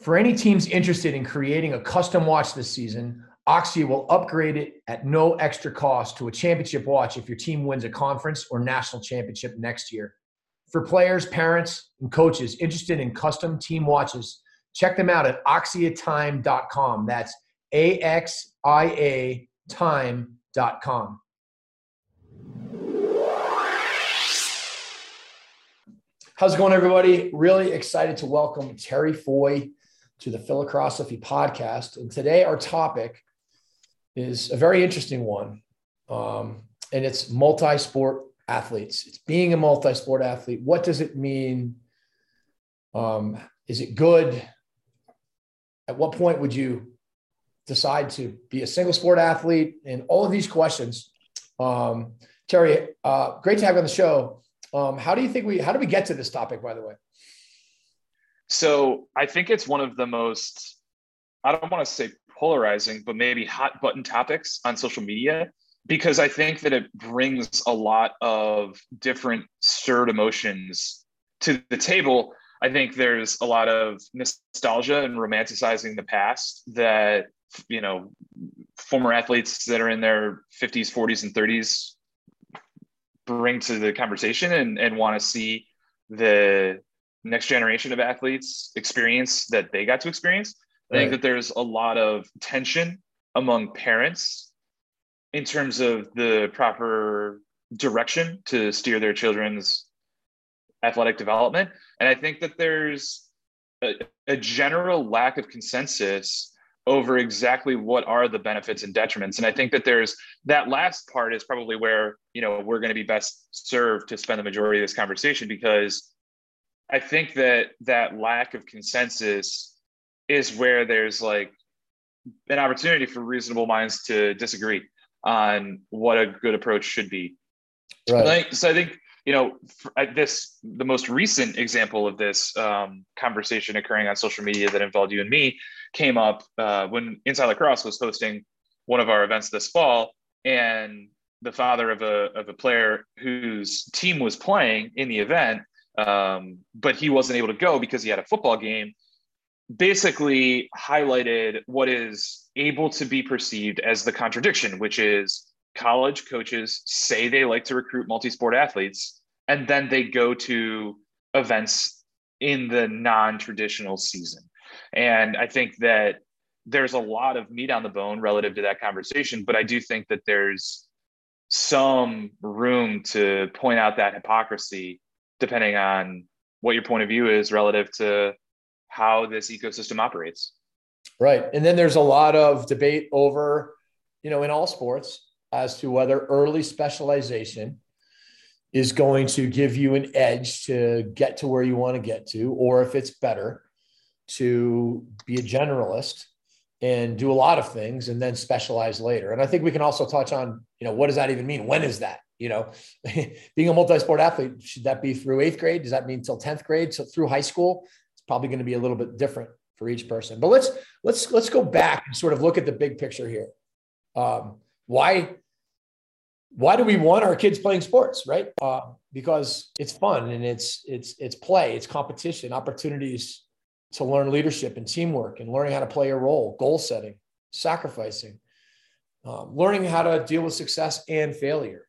For any teams interested in creating a custom watch this season, Axia will upgrade it at no extra cost to a championship watch if your team wins a conference or national championship next year. For players, parents, and coaches interested in custom team watches, check them out at axiatime.com. That's A X I A time.com. How's it going, everybody? Really excited to welcome Terry Foy to the Philacrosophy podcast. And today, our topic is a very interesting one, um, and it's multi sport athletes. It's being a multi sport athlete. What does it mean? Um, is it good? At what point would you decide to be a single sport athlete? And all of these questions. Um, Terry, uh, great to have you on the show. Um, how do you think we? How do we get to this topic? By the way. So I think it's one of the most, I don't want to say polarizing, but maybe hot button topics on social media because I think that it brings a lot of different stirred emotions to the table. I think there's a lot of nostalgia and romanticizing the past that, you know, former athletes that are in their 50s, 40s, and 30s bring to the conversation and, and want to see the next generation of athletes experience that they got to experience. I right. think that there's a lot of tension among parents in terms of the proper direction to steer their children's athletic development. And I think that there's a, a general lack of consensus over exactly what are the benefits and detriments. And I think that there's that last part is probably where, you know, we're going to be best served to spend the majority of this conversation because I think that that lack of consensus is where there's like an opportunity for reasonable minds to disagree on what a good approach should be. Right. so I think you know this the most recent example of this um, conversation occurring on social media that involved you and me came up uh, when Inside Lacrosse was hosting one of our events this fall, and the father of a of a player whose team was playing in the event um, but he wasn't able to go because he had a football game basically highlighted what is able to be perceived as the contradiction which is college coaches say they like to recruit multi-sport athletes and then they go to events in the non-traditional season. And i think that there's a lot of meat on the bone relative to that conversation but i do think that there's some room to point out that hypocrisy depending on what your point of view is relative to how this ecosystem operates. Right. And then there's a lot of debate over, you know, in all sports as to whether early specialization is going to give you an edge to get to where you want to get to, or if it's better to be a generalist and do a lot of things and then specialize later. And I think we can also touch on, you know, what does that even mean? When is that? You know, being a multi-sport athlete, should that be through eighth grade? Does that mean till 10th grade? So through high school, it's probably going to be a little bit different for each person. But let's let's let's go back and sort of look at the big picture here. Um, why why do we want our kids playing sports, right? Uh, because it's fun and it's it's it's play, it's competition, opportunities to learn leadership and teamwork, and learning how to play a role, goal setting, sacrificing, um, learning how to deal with success and failure.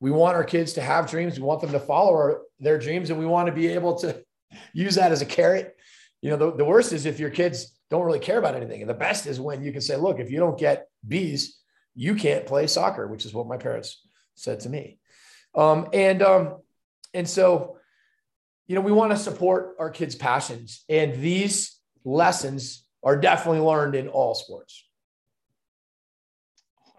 We want our kids to have dreams. We want them to follow our, their dreams, and we want to be able to use that as a carrot. You know, the, the worst is if your kids don't really care about anything, and the best is when you can say, "Look, if you don't get B's, you can't play soccer," which is what my parents said to me. Um, and um, and so, you know, we want to support our kids' passions, and these lessons are definitely learned in all sports.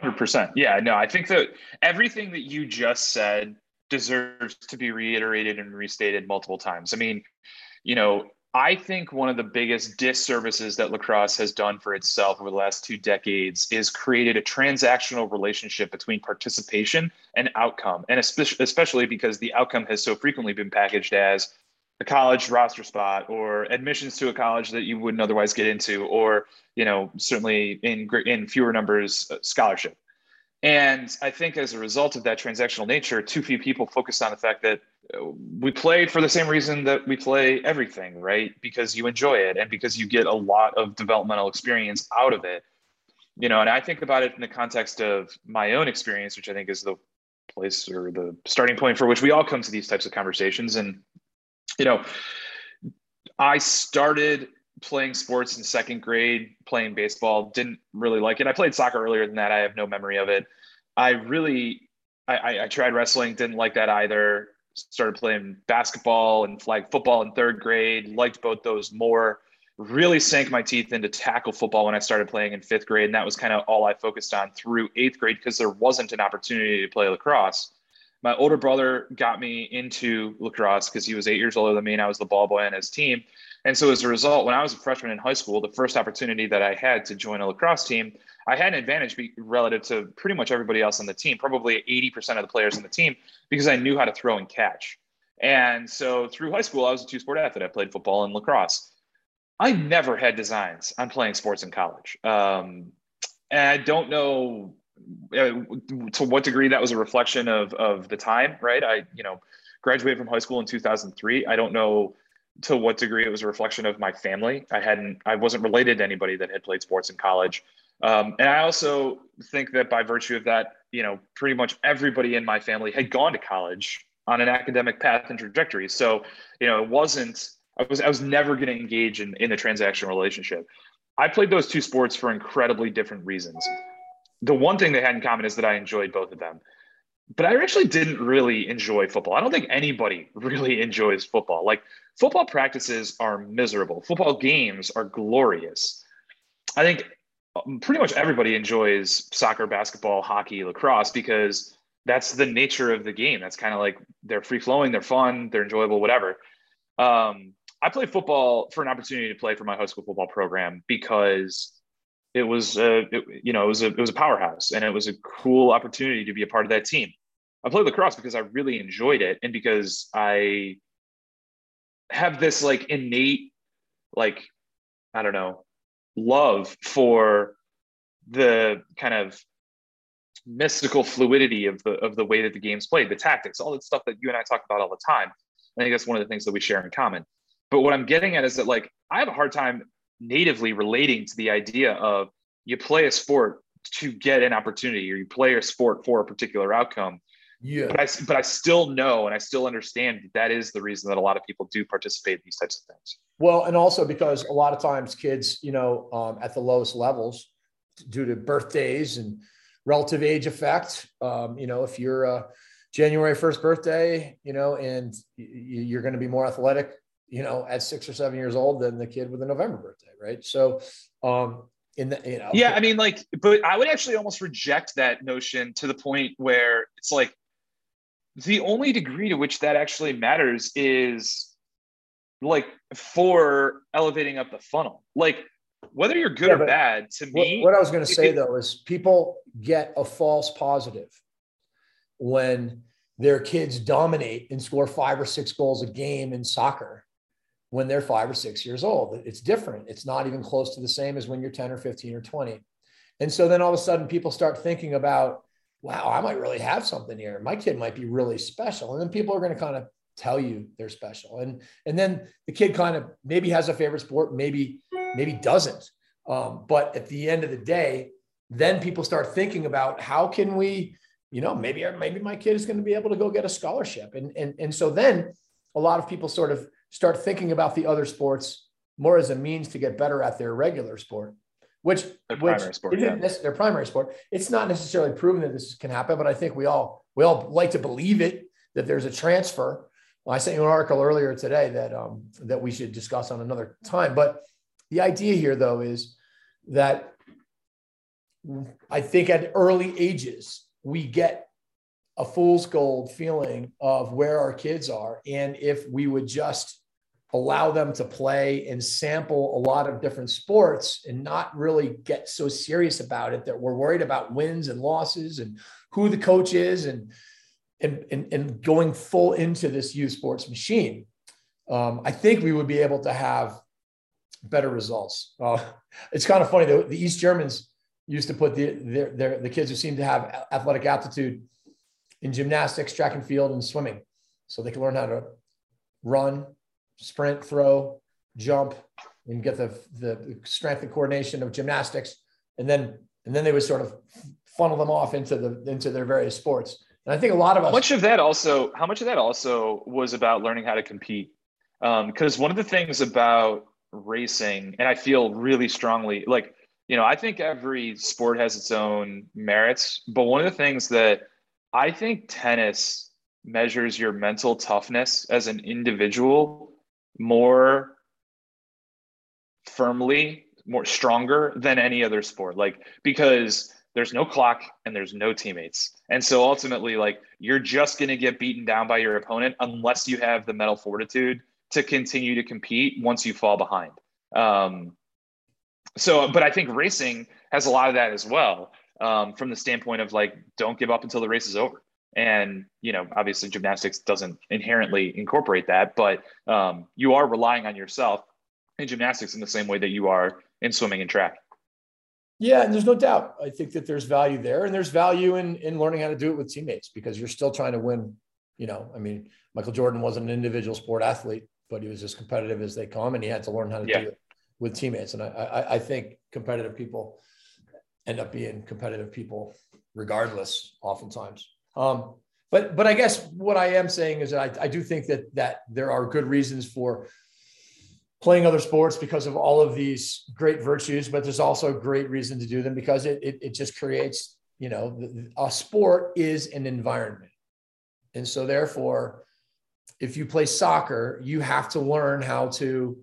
100%. Yeah, no, I think that everything that you just said deserves to be reiterated and restated multiple times. I mean, you know, I think one of the biggest disservices that lacrosse has done for itself over the last two decades is created a transactional relationship between participation and outcome. And especially because the outcome has so frequently been packaged as a college roster spot or admissions to a college that you wouldn't otherwise get into, or, you know, certainly in, in fewer numbers, uh, scholarship. And I think as a result of that transactional nature, too few people focus on the fact that we play for the same reason that we play everything, right? Because you enjoy it and because you get a lot of developmental experience out of it. You know, and I think about it in the context of my own experience, which I think is the place or the starting point for which we all come to these types of conversations. And, you know, I started playing sports in second grade, playing baseball, didn't really like it. I played soccer earlier than that. I have no memory of it. I really, I, I tried wrestling, didn't like that either started playing basketball and flag football in third grade, liked both those more. Really sank my teeth into tackle football when I started playing in fifth grade. And that was kind of all I focused on through eighth grade because there wasn't an opportunity to play lacrosse. My older brother got me into lacrosse because he was eight years older than me and I was the ball boy on his team. And so as a result, when I was a freshman in high school, the first opportunity that I had to join a lacrosse team, I had an advantage relative to pretty much everybody else on the team, probably 80% of the players on the team, because I knew how to throw and catch. And so through high school, I was a two sport athlete. I played football and lacrosse. I never had designs on playing sports in college. Um, and I don't know to what degree that was a reflection of, of the time, right? I, you know, graduated from high school in 2003. I don't know to what degree it was a reflection of my family. I hadn't, I wasn't related to anybody that had played sports in college. Um, and I also think that by virtue of that, you know, pretty much everybody in my family had gone to college on an academic path and trajectory. So, you know, it wasn't, I was, I was never going to engage in, in a transactional relationship. I played those two sports for incredibly different reasons. The one thing they had in common is that I enjoyed both of them but I actually didn't really enjoy football. I don't think anybody really enjoys football. Like football practices are miserable. Football games are glorious. I think um, pretty much everybody enjoys soccer, basketball, hockey, lacrosse because that's the nature of the game. That's kind of like they're free flowing, they're fun, they're enjoyable, whatever. Um, I played football for an opportunity to play for my high school football program because it was a, it, you know, it was a, it was a powerhouse and it was a cool opportunity to be a part of that team. I played lacrosse because I really enjoyed it and because I have this like innate, like, I don't know, love for the kind of mystical fluidity of the of the way that the game's played, the tactics, all that stuff that you and I talk about all the time. I think that's one of the things that we share in common. But what I'm getting at is that like I have a hard time natively relating to the idea of you play a sport to get an opportunity or you play a sport for a particular outcome yeah. But I, but I still know and I still understand that, that is the reason that a lot of people do participate in these types of things. Well, and also because a lot of times kids, you know, um, at the lowest levels, due to birthdays and relative age effect, um, you know, if you're a January 1st birthday, you know, and you're going to be more athletic, you know, at six or seven years old than the kid with a November birthday, right? So, um, in the, you know, yeah, I mean, like, but I would actually almost reject that notion to the point where it's like the only degree to which that actually matters is like for elevating up the funnel. Like whether you're good yeah, or bad, to me. What I was going to say it, though is people get a false positive when their kids dominate and score five or six goals a game in soccer. When they're five or six years old. It's different. It's not even close to the same as when you're 10 or 15 or 20. And so then all of a sudden people start thinking about, wow, I might really have something here. My kid might be really special. And then people are going to kind of tell you they're special. And, and then the kid kind of maybe has a favorite sport, maybe, maybe doesn't. Um, but at the end of the day, then people start thinking about how can we, you know, maybe, maybe my kid is going to be able to go get a scholarship. And, and, and so then a lot of people sort of start thinking about the other sports more as a means to get better at their regular sport, which, their which primary sport, yeah. their primary sport. It's not necessarily proven that this can happen, but I think we all we all like to believe it that there's a transfer. I sent you an article earlier today that um, that we should discuss on another time. But the idea here, though, is that I think at early ages we get a fool's gold feeling of where our kids are, and if we would just allow them to play and sample a lot of different sports and not really get so serious about it that we're worried about wins and losses and who the coach is and and, and, and going full into this youth sports machine, um, I think we would be able to have better results. Uh, it's kind of funny though. The East Germans used to put the their, their, the kids who seem to have athletic aptitude in gymnastics, track and field, and swimming, so they can learn how to run, sprint, throw, jump, and get the, the strength and coordination of gymnastics. And then, and then they would sort of funnel them off into the, into their various sports. And I think a lot of us. How much of that also, how much of that also was about learning how to compete? Because um, one of the things about racing, and I feel really strongly, like, you know, I think every sport has its own merits, but one of the things that I think tennis measures your mental toughness as an individual more firmly, more stronger than any other sport. Like, because there's no clock and there's no teammates. And so ultimately, like, you're just going to get beaten down by your opponent unless you have the mental fortitude to continue to compete once you fall behind. Um, so, but I think racing has a lot of that as well um, from the standpoint of like, don't give up until the race is over and you know obviously gymnastics doesn't inherently incorporate that but um, you are relying on yourself in gymnastics in the same way that you are in swimming and track. Yeah and there's no doubt. I think that there's value there and there's value in in learning how to do it with teammates because you're still trying to win you know. I mean michael jordan wasn't an individual sport athlete but he was as competitive as they come and he had to learn how to yeah. do it with teammates. And I, I i think competitive people end up being competitive people regardless oftentimes um, but but I guess what I am saying is that I, I do think that that there are good reasons for playing other sports because of all of these great virtues, but there's also a great reason to do them because it it, it just creates you know a sport is an environment, and so therefore, if you play soccer, you have to learn how to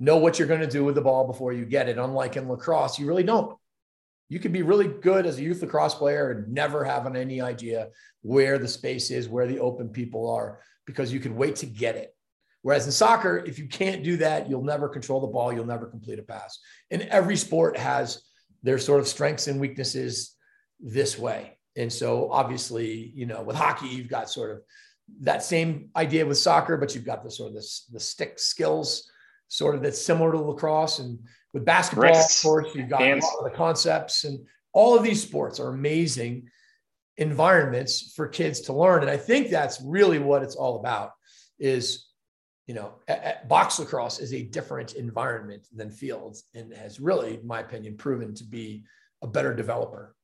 know what you're going to do with the ball before you get it. Unlike in lacrosse, you really don't you could be really good as a youth lacrosse player and never having any idea where the space is, where the open people are, because you could wait to get it. Whereas in soccer, if you can't do that, you'll never control the ball, you'll never complete a pass. And every sport has their sort of strengths and weaknesses this way. And so obviously, you know, with hockey, you've got sort of that same idea with soccer, but you've got the sort of this the stick skills sort of that's similar to lacrosse and with basketball, Wrists, of course, you've got hands. a lot of the concepts, and all of these sports are amazing environments for kids to learn. And I think that's really what it's all about. Is you know, box lacrosse is a different environment than fields, and has really, in my opinion, proven to be a better developer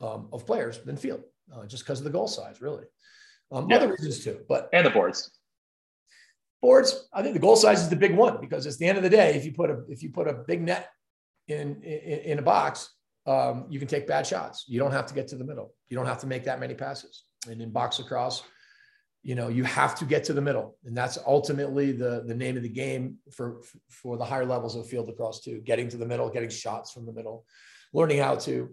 um, of players than field, uh, just because of the goal size, really. Um, yeah. Other reasons too, but and the boards boards, I think the goal size is the big one because it's the end of the day. If you put a if you put a big net in in, in a box, um, you can take bad shots. You don't have to get to the middle. You don't have to make that many passes. And in box lacrosse, you know you have to get to the middle, and that's ultimately the the name of the game for for the higher levels of field lacrosse too. Getting to the middle, getting shots from the middle, learning how to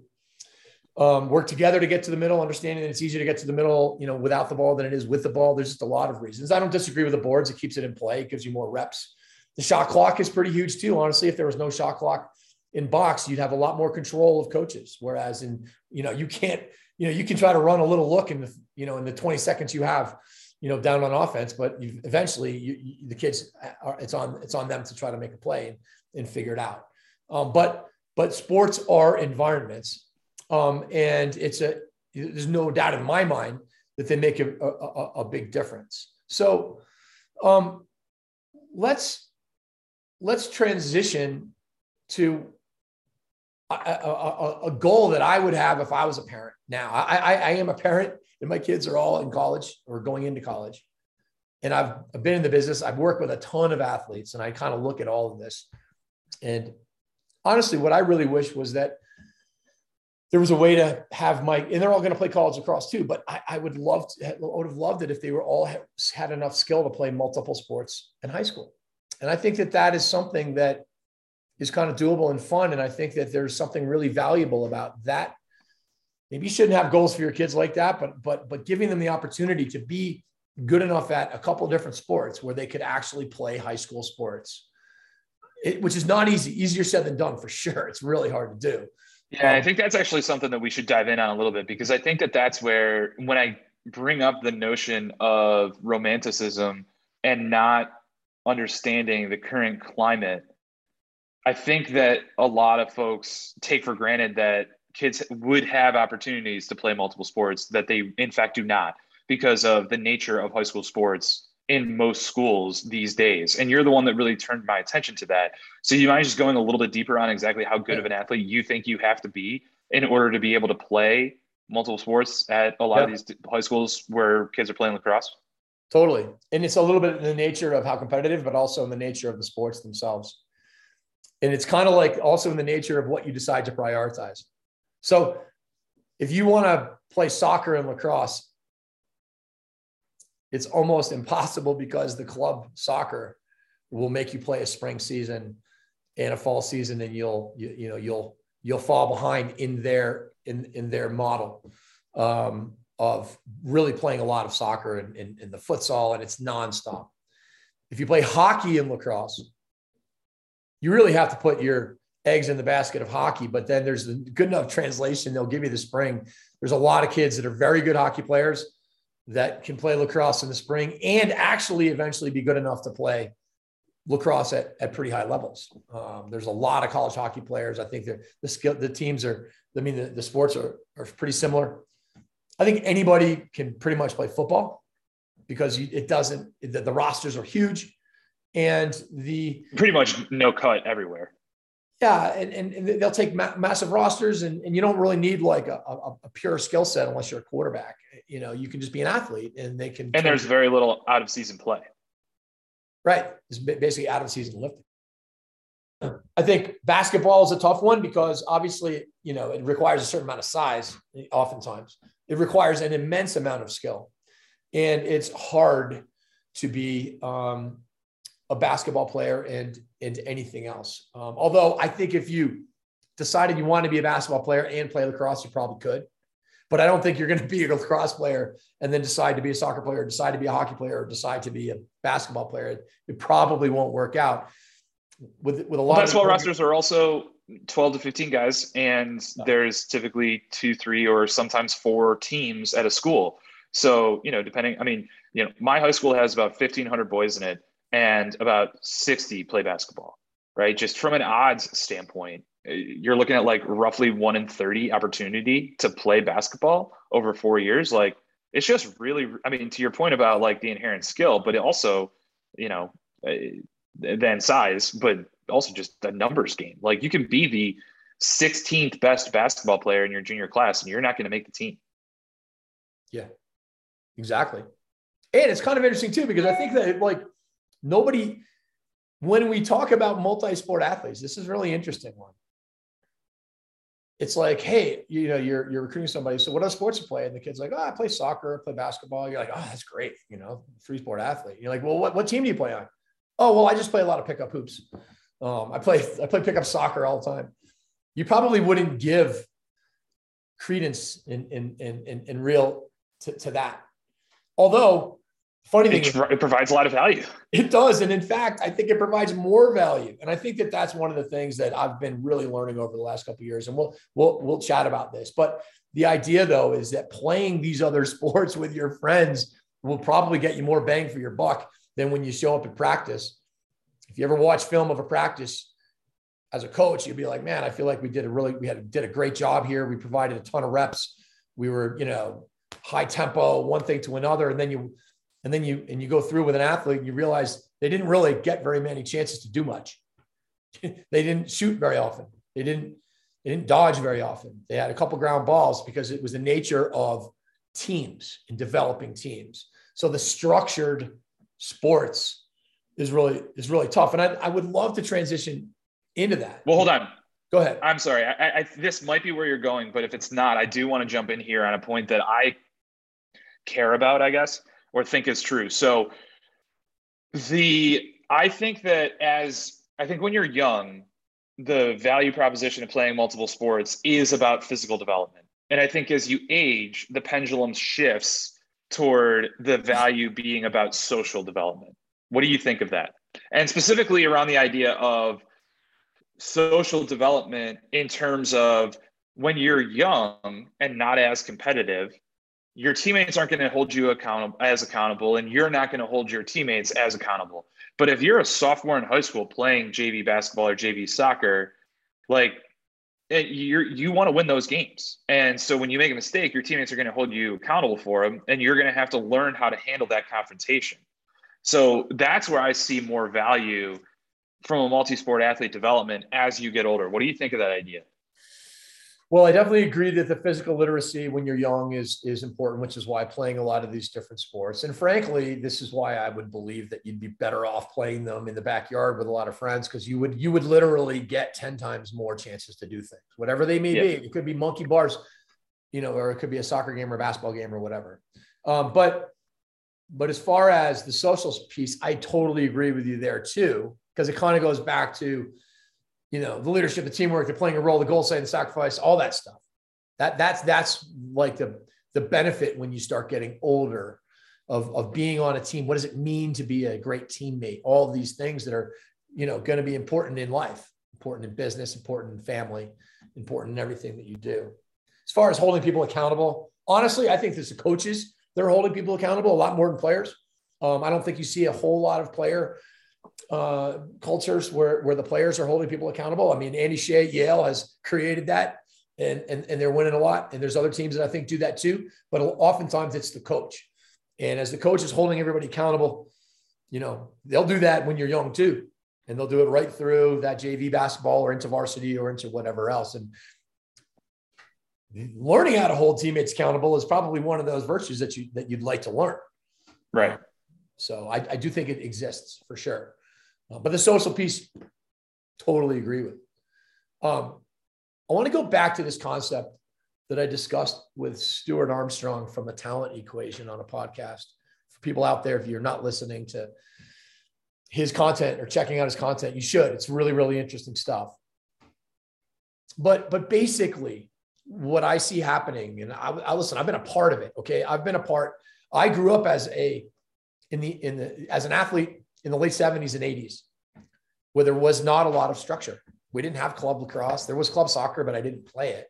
um, work together to get to the middle, understanding that it's easier to get to the middle, you know, without the ball than it is with the ball. There's just a lot of reasons. I don't disagree with the boards. It keeps it in play. It gives you more reps. The shot clock is pretty huge too. Honestly, if there was no shot clock in box, you'd have a lot more control of coaches. Whereas in, you know, you can't, you know, you can try to run a little look in the, you know, in the 20 seconds you have you know, down on offense, but you eventually you, you, the kids are, it's on, it's on them to try to make a play and, and figure it out. Um, but, but sports are environments. Um, and it's a, there's no doubt in my mind that they make a, a, a big difference. So um, let's, let's transition to a, a, a, goal that I would have if I was a parent. Now, I, I, I, am a parent, and my kids are all in college or going into college. And I've, I've been in the business. I've worked with a ton of athletes, and I kind of look at all of this. And honestly, what I really wish was that there was a way to have Mike, and they're all going to play college lacrosse too. But I, I would love to, I would have loved it if they were all had enough skill to play multiple sports in high school. And I think that that is something that is kind of doable and fun. And I think that there's something really valuable about that. Maybe you shouldn't have goals for your kids like that, but but but giving them the opportunity to be good enough at a couple different sports where they could actually play high school sports, it, which is not easy. Easier said than done for sure. It's really hard to do. Yeah, um, I think that's actually something that we should dive in on a little bit because I think that that's where when I bring up the notion of romanticism and not understanding the current climate I think that a lot of folks take for granted that kids would have opportunities to play multiple sports that they in fact do not because of the nature of high school sports in most schools these days. And you're the one that really turned my attention to that. So you mind just going a little bit deeper on exactly how good of an athlete you think you have to be in order to be able to play multiple sports at a lot of these high schools where kids are playing lacrosse? Totally. And it's a little bit in the nature of how competitive, but also in the nature of the sports themselves. And it's kind of like also in the nature of what you decide to prioritize. So if you want to play soccer and lacrosse, it's almost impossible because the club soccer will make you play a spring season and a fall season and you'll you, you know you'll you'll fall behind in their in in their model um, of really playing a lot of soccer and in, the futsal and it's nonstop. If you play hockey and lacrosse, you really have to put your eggs in the basket of hockey. But then there's the good enough translation they'll give you the spring. There's a lot of kids that are very good hockey players that can play lacrosse in the spring and actually eventually be good enough to play lacrosse at, at pretty high levels. Um, there's a lot of college hockey players. I think the skill, the teams are, I mean, the, the sports are, are pretty similar. I think anybody can pretty much play football because it doesn't, the, the rosters are huge and the pretty much no cut everywhere. Yeah, and, and, they'll take ma- massive rosters, and, and you don't really need like a, a, a pure skill set unless you're a quarterback. You know, you can just be an athlete, and they can. And there's very little out of season play. Right, it's basically out of season lifting. I think basketball is a tough one because obviously, you know, it requires a certain amount of size. Oftentimes, it requires an immense amount of skill, and it's hard to be um, a basketball player and into anything else. Um, although I think if you decided you wanted to be a basketball player and play lacrosse, you probably could. But I don't think you're going to be a lacrosse player and then decide to be a soccer player, decide to be a hockey player, or decide to be a basketball player. It probably won't work out. With with a lot of basketball rosters are also 12 to 15 guys, and there's typically two, three, or sometimes four teams at a school. So you know, depending, I mean, you know, my high school has about 1,500 boys in it and about 60 play basketball, right? Just from an odds standpoint, eh, you're looking at like roughly one in 30 opportunity to play basketball over four years. Like it's just really, I mean, to your point about like the inherent skill, but it also, you know, eh, then size, but also just a numbers game. Like you can be the 16th best basketball player in your junior class and you're not going to make the team. Yeah, exactly. And it's kind of interesting too, because I think that like nobody, when we talk about multi-sport athletes, this is really interesting one. It's like, hey, you know, you're you're recruiting somebody. So what other sports you play? And the kid's like, oh, I play soccer, I play basketball. You're like, oh, that's great. You know, three sport athlete. You're like, well, what, what team do you play on? Oh, well, I just play a lot of pickup hoops. Um, I play I play pickup soccer all the time. You probably wouldn't give credence in in in in, in real to, to that. Although funny thing it, it provides a lot of value it does and in fact i think it provides more value and i think that that's one of the things that i've been really learning over the last couple years and we'll we'll we'll chat about this but the idea though is that playing these other sports with your friends will probably get you more bang for your buck than when you show up at practice. If you ever watch film of a practice as a coach, you'd be like, man, I feel like we did a really, we had did a great job here. We provided a ton of reps. We were, you know, high tempo, one thing to another. And then you, and then you, and you go through with an athlete and you realize they didn't really get very many chances to do much. they didn't shoot very often. They didn't, they didn't dodge very often. They had a couple ground balls because it was the nature of teams and developing teams. So the structured sports is really is really tough. And I, I would love to transition into that. Well, hold on. Go ahead. I'm sorry. I, I, this might be where you're going, but if it's not, I do want to jump in here on a point that I care about, I guess, or think is true. So the I think that as I think when you're young, the value proposition of playing multiple sports is about physical development. And I think as you age, the pendulum shifts toward the value being about social development. What do you think of that? And specifically around the idea of social development in terms of when you're young and not as competitive, your teammates aren't going to hold you accountable as accountable, and you're not going to hold your teammates as accountable. But if you're a sophomore in high school playing JV basketball or JV soccer, like eh, you you want to win those games. And so when you make a mistake, your teammates are going to hold you accountable for them, and you're going to have to learn how to handle that confrontation. So that's where I see more value from a multi-sport athlete development as you get older. What do you think of that idea? Well, I definitely agree that the physical literacy when you're young is is important, which is why playing a lot of these different sports. And frankly, this is why I would believe that you'd be better off playing them in the backyard with a lot of friends because you would you would literally get 10 times more chances to do things, whatever they may yeah. be. It could be monkey bars, you know, or it could be a soccer game or a basketball game or whatever. Um, but but as far as the social piece, I totally agree with you there too, because it kind of goes back to you know, the leadership, the teamwork, they're playing a role, the goal setting, the sacrifice, all that stuff. That that's that's like the the benefit when you start getting older of, of being on a team. What does it mean to be a great teammate? All these things that are, you know, going to be important in life, important in business, important in family, important in everything that you do. As far as holding people accountable, honestly, I think there's the coaches, they're holding people accountable a lot more than players. Um, I don't think you see a whole lot of player uh, cultures where, where the players are holding people accountable. I mean, Andy Shay, Yale has created that and, and, and they're winning a lot. And there's other teams that I think do that too. But oftentimes it's the coach. And as the coach is holding everybody accountable, you know, they'll do that when you're young too. And they'll do it right through that JV basketball or into varsity or into whatever else. And learning how to hold teammates accountable is probably one of those virtues that you that you'd like to learn. Right. So I, I do think it exists for sure. Uh, but the social piece, totally agree with. Um, I want to go back to this concept that I discussed with Stuart Armstrong from the talent equation on a podcast. For people out there, if you're not listening to his content or checking out his content, you should. It's really, really interesting stuff. But but basically, what I see happening, and I, I listen, I've been a part of it. Okay, I've been a part. I grew up as a in the in the as an athlete in the late 70s and 80s where there was not a lot of structure. We didn't have club lacrosse. There was club soccer, but I didn't play it.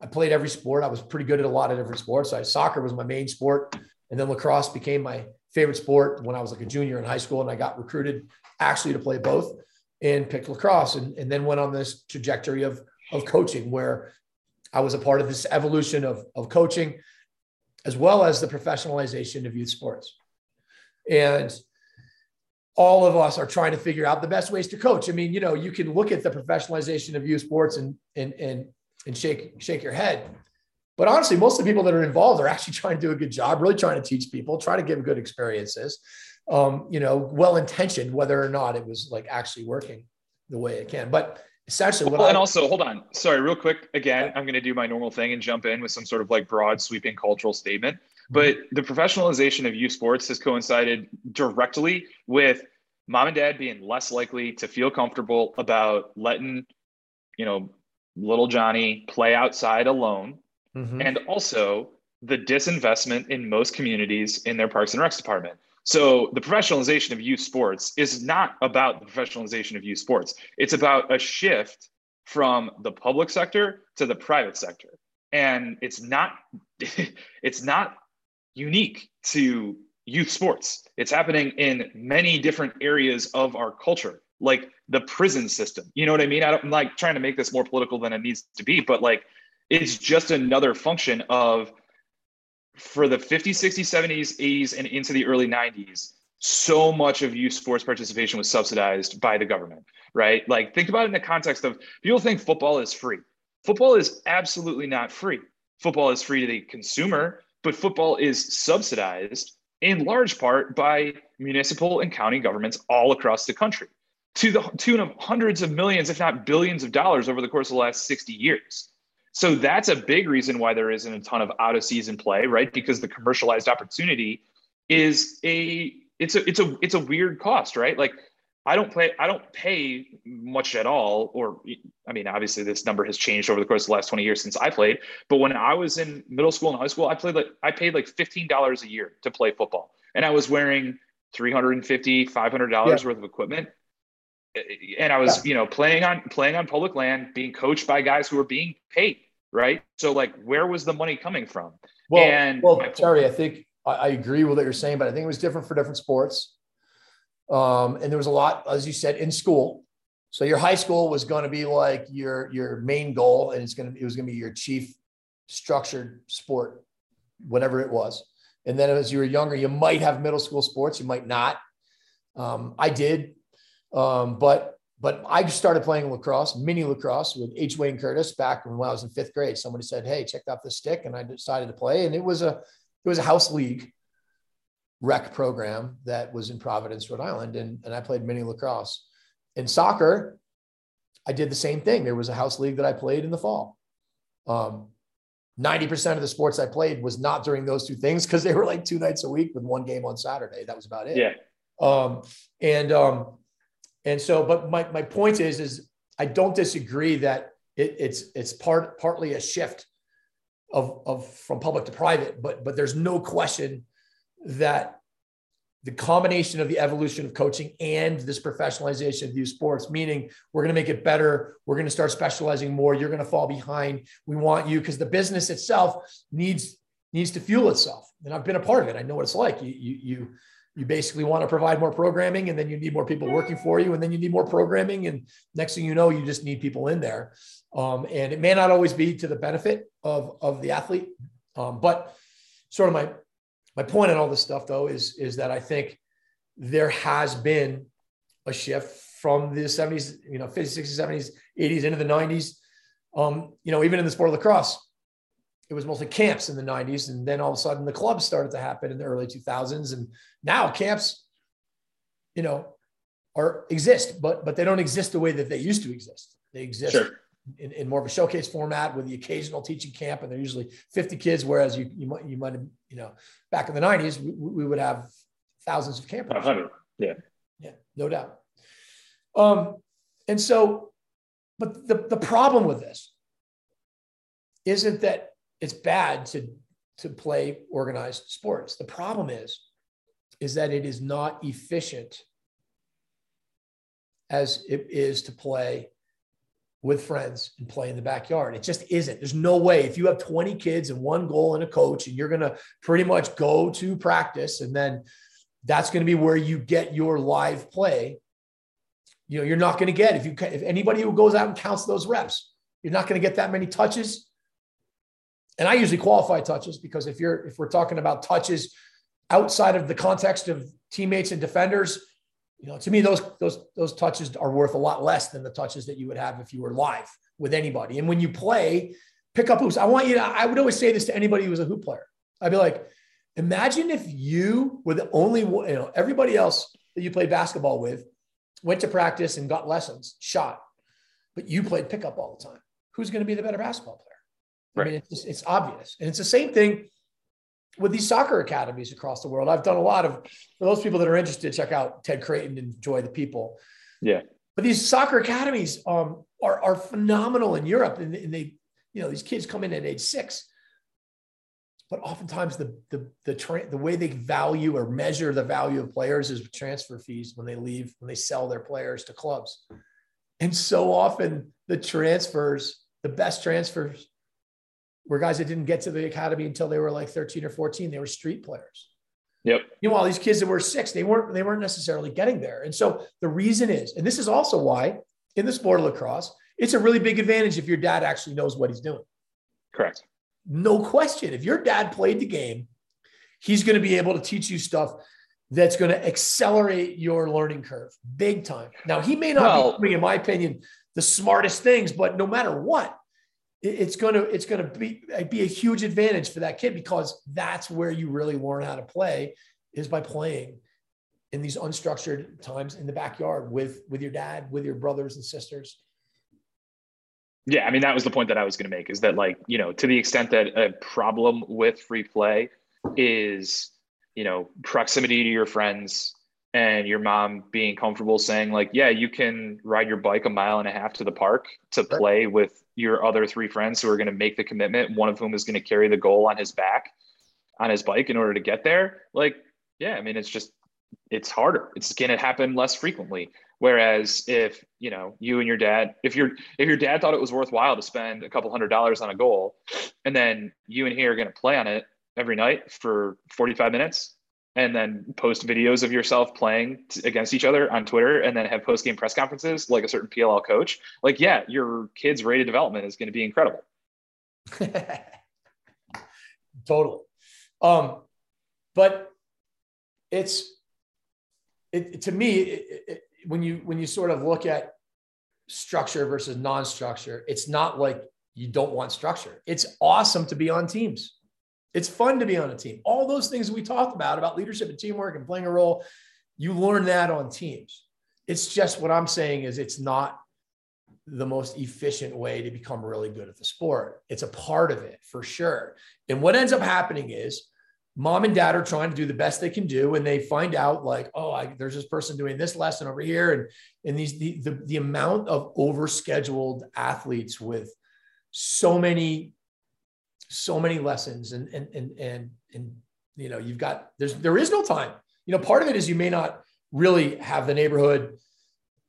I played every sport. I was pretty good at a lot of different sports. So I, soccer was my main sport. And then lacrosse became my favorite sport when I was like a junior in high school. And I got recruited actually to play both and picked lacrosse and, and then went on this trajectory of, of coaching where I was a part of this evolution of, of coaching as well as the professionalization of youth sports. And all of us are trying to figure out the best ways to coach. I mean, you know, you can look at the professionalization of youth sports and and and and shake shake your head. But honestly, most of the people that are involved are actually trying to do a good job, really trying to teach people, try to give good experiences. Um, you know, well intentioned, whether or not it was like actually working the way it can. But essentially, what well, I, and also hold on, sorry, real quick. Again, I'm going to do my normal thing and jump in with some sort of like broad, sweeping cultural statement. But the professionalization of youth sports has coincided directly with mom and dad being less likely to feel comfortable about letting, you know, little Johnny play outside alone. Mm-hmm. And also the disinvestment in most communities in their parks and recs department. So the professionalization of youth sports is not about the professionalization of youth sports. It's about a shift from the public sector to the private sector. And it's not it's not unique to youth sports. It's happening in many different areas of our culture, like the prison system. You know what I mean? I don't, I'm like trying to make this more political than it needs to be, but like it's just another function of for the 50s, 60s, 70s, 80s, and into the early 90s, so much of youth sports participation was subsidized by the government, right? Like, think about it in the context of people think football is free. Football is absolutely not free. Football is free to the consumer, but football is subsidized in large part by municipal and county governments all across the country to the tune of hundreds of millions, if not billions of dollars over the course of the last 60 years. So that's a big reason why there isn't a ton of out of season play, right? Because the commercialized opportunity is a it's a it's a it's a weird cost, right? Like I don't play I don't pay much at all or I mean obviously this number has changed over the course of the last 20 years since I played, but when I was in middle school and high school, I played like I paid like $15 a year to play football. And I was wearing 350 $500 yeah. worth of equipment and I was, yeah. you know, playing on playing on public land, being coached by guys who were being paid, right? So like, where was the money coming from? Well, and well, Terry, I think I, I, agree with what you're saying, but I think it was different for different sports. Um, and there was a lot, as you said, in school. So your high school was going to be like your your main goal, and it's going to it was going to be your chief structured sport, whatever it was. And then as you were younger, you might have middle school sports, you might not. Um, I did um, but but I started playing lacrosse, mini lacrosse with H. Wayne Curtis back when I was in fifth grade. Somebody said, "Hey, check out this stick," and I decided to play. And it was a it was a house league rec program that was in Providence, Rhode Island, and and I played mini lacrosse. In soccer, I did the same thing. There was a house league that I played in the fall. Um, 90% of the sports I played was not during those two things because they were like two nights a week with one game on Saturday. That was about it. Yeah. Um, and um, and so, but my, my point is, is I don't disagree that it, it's, it's part, partly a shift of, of from public to private, but, but there's no question that the combination of the evolution of coaching and this professionalization of youth sports, meaning we're going to make it better. We're going to start specializing more. You're going to fall behind. We want you because the business itself needs needs to fuel itself. And I've been a part of it. I know what it's like. You you you you basically want to provide more programming and then you need more people working for you and then you need more programming and next thing you know you just need people in there um, and it may not always be to the benefit of, of the athlete um, but sort of my my point on all this stuff though is is that i think there has been a shift from the 70s you know 50s 60s 70s 80s into the 90s um, you know even in the sport of lacrosse it was mostly camps in the 90s and then all of a sudden the clubs started to happen in the early 2000s and now camps you know are exist but but they don't exist the way that they used to exist they exist sure. In, in more of a showcase format with the occasional teaching camp and they're usually 50 kids whereas you you might you might have you know back in the 90s we, we would have thousands of campers. 100 yeah. Yeah no doubt. Um and so but the, the problem with this isn't that it's bad to to play organized sports. The problem is is that it is not efficient as it is to play with friends and play in the backyard. It just isn't. There's no way. If you have 20 kids and one goal and a coach, and you're going to pretty much go to practice, and then that's going to be where you get your live play. You know, you're not going to get if you if anybody who goes out and counts those reps, you're not going to get that many touches and I usually qualify touches because if you're if we're talking about touches outside of the context of teammates and defenders, you know, to me those those those touches are worth a lot less than the touches that you would have if you were live with anybody. And when you play, pick up hoops. I want you to. I would always say this to anybody who was a hoop player. I'd be like, imagine if you were the only one. you know everybody else that you played basketball with went to practice and got lessons, shot, but you played pickup all the time. Who's going to be the better basketball player? Right. I mean, it's, it's obvious. And it's the same thing with these soccer academies across the world. I've done a lot of, for those people that are interested, check out Ted Creighton and enjoy the people. Yeah. But these soccer academies um, are, are phenomenal in Europe. And, and they, you know, these kids come in at age six. But oftentimes the the the tra- the way they value or measure the value of players is transfer fees when they leave when they sell their players to clubs, and so often the transfers, the best transfers were guys that didn't get to the academy until they were like 13 or 14. They were street players. Yep. Meanwhile, these kids that were six, they weren't they weren't necessarily getting there. And so the reason is, and this is also why in the sport of lacrosse, it's a really big advantage if your dad actually knows what he's doing. Correct. No question. If your dad played the game, he's going to be able to teach you stuff that's going to accelerate your learning curve big time. Now, he may not well, be, in my opinion, the smartest things, but no matter what, it's going to it's going to be uh, be a huge advantage for that kid because that's where you really learn how to play is by playing in these unstructured times in the backyard with with your dad, with your brothers and sisters. Yeah, I mean that was the point that I was going to make is that like, you know, to the extent that a problem with free play is, you know, proximity to your friends and your mom being comfortable saying like, yeah, you can ride your bike a mile and a half to the park to play with your other three friends who are going to make the commitment, one of whom is going to carry the goal on his back on his bike in order to get there. Like, yeah, I mean, it's just it's harder. It's going to happen less frequently. Whereas if you know you and your dad, if your if your dad thought it was worthwhile to spend a couple hundred dollars on a goal, and then you and he are going to play on it every night for 45 minutes, and then post videos of yourself playing t- against each other on Twitter, and then have post game press conferences like a certain PLL coach, like yeah, your kid's rate of development is going to be incredible. totally. Um, but it's it, to me it, it, when you when you sort of look at structure versus non-structure, it's not like you don't want structure. It's awesome to be on teams. It's fun to be on a team. All those things we talked about about leadership and teamwork and playing a role, you learn that on teams. It's just what I'm saying is it's not the most efficient way to become really good at the sport. It's a part of it for sure. And what ends up happening is mom and dad are trying to do the best they can do and they find out like oh I, there's this person doing this lesson over here and and these the, the, the amount of overscheduled athletes with so many so many lessons and and and and, and you know you've got there's there is no time you know part of it is you may not really have the neighborhood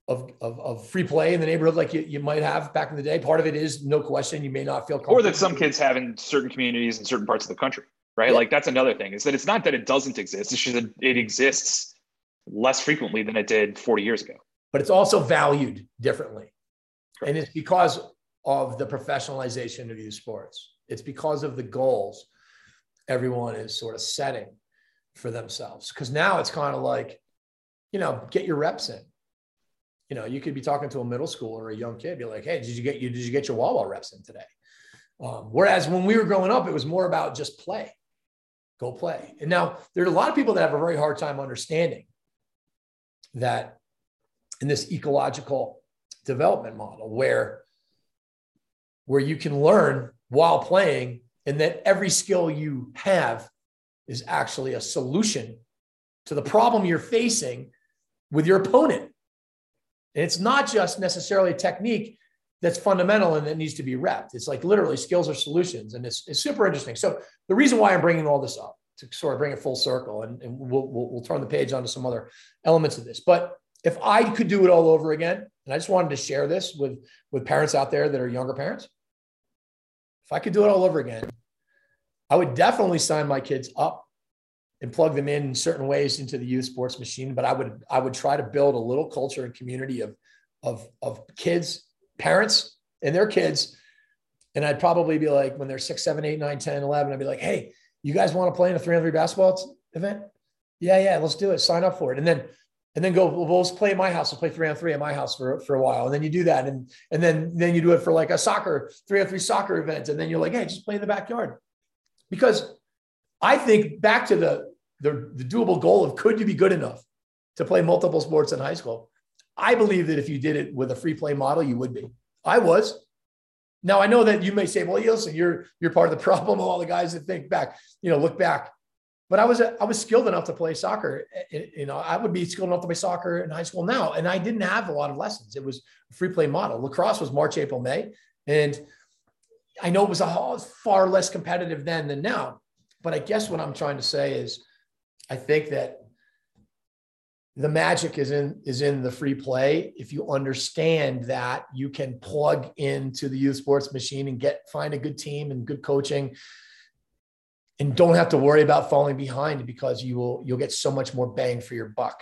of, of, of free play in the neighborhood like you, you might have back in the day. Part of it is no question you may not feel or that some kids have in certain communities in certain parts of the country right? Yeah. Like that's another thing is that it's not that it doesn't exist. It's just that it exists less frequently than it did 40 years ago. But it's also valued differently. Correct. And it's because of the professionalization of youth sports. It's because of the goals everyone is sort of setting for themselves. Because now it's kind of like, you know, get your reps in. You know, you could be talking to a middle schooler or a young kid, be like, "Hey, did you get you did you get your wall ball reps in today?" Um, whereas when we were growing up, it was more about just play go play. And now there are a lot of people that have a very hard time understanding that in this ecological development model where where you can learn while playing and that every skill you have is actually a solution to the problem you're facing with your opponent. And it's not just necessarily a technique that's fundamental and that needs to be repped. It's like literally skills are solutions, and it's, it's super interesting. So the reason why I'm bringing all this up to sort of bring it full circle, and, and we'll, we'll, we'll turn the page onto some other elements of this. But if I could do it all over again, and I just wanted to share this with with parents out there that are younger parents, if I could do it all over again, I would definitely sign my kids up and plug them in certain ways into the youth sports machine. But I would I would try to build a little culture and community of of of kids parents and their kids. And I'd probably be like, when they're six, seven, eight, nine, 10, 11, I'd be like, hey, you guys want to play in a three on three basketball event? Yeah, yeah, let's do it. Sign up for it. And then, and then go, we'll, let's play at my house. We'll play three on three at my house for, for a while. And then you do that. And, and then, then you do it for like a soccer, three on three soccer event. And then you're like, hey, just play in the backyard. Because I think back to the, the, the doable goal of could you be good enough to play multiple sports in high school? I believe that if you did it with a free play model, you would be. I was. Now I know that you may say, "Well, listen, you're you're part of the problem." All the guys that think back, you know, look back. But I was I was skilled enough to play soccer. Eh, eh, you know, I would be skilled enough to play soccer in high school now, and I didn't have a lot of lessons. It was a free play model. Lacrosse was March, April, May, and I know it was a far less competitive then than now. But I guess what I'm trying to say is, I think that the magic is in is in the free play if you understand that you can plug into the youth sports machine and get find a good team and good coaching and don't have to worry about falling behind because you will you'll get so much more bang for your buck.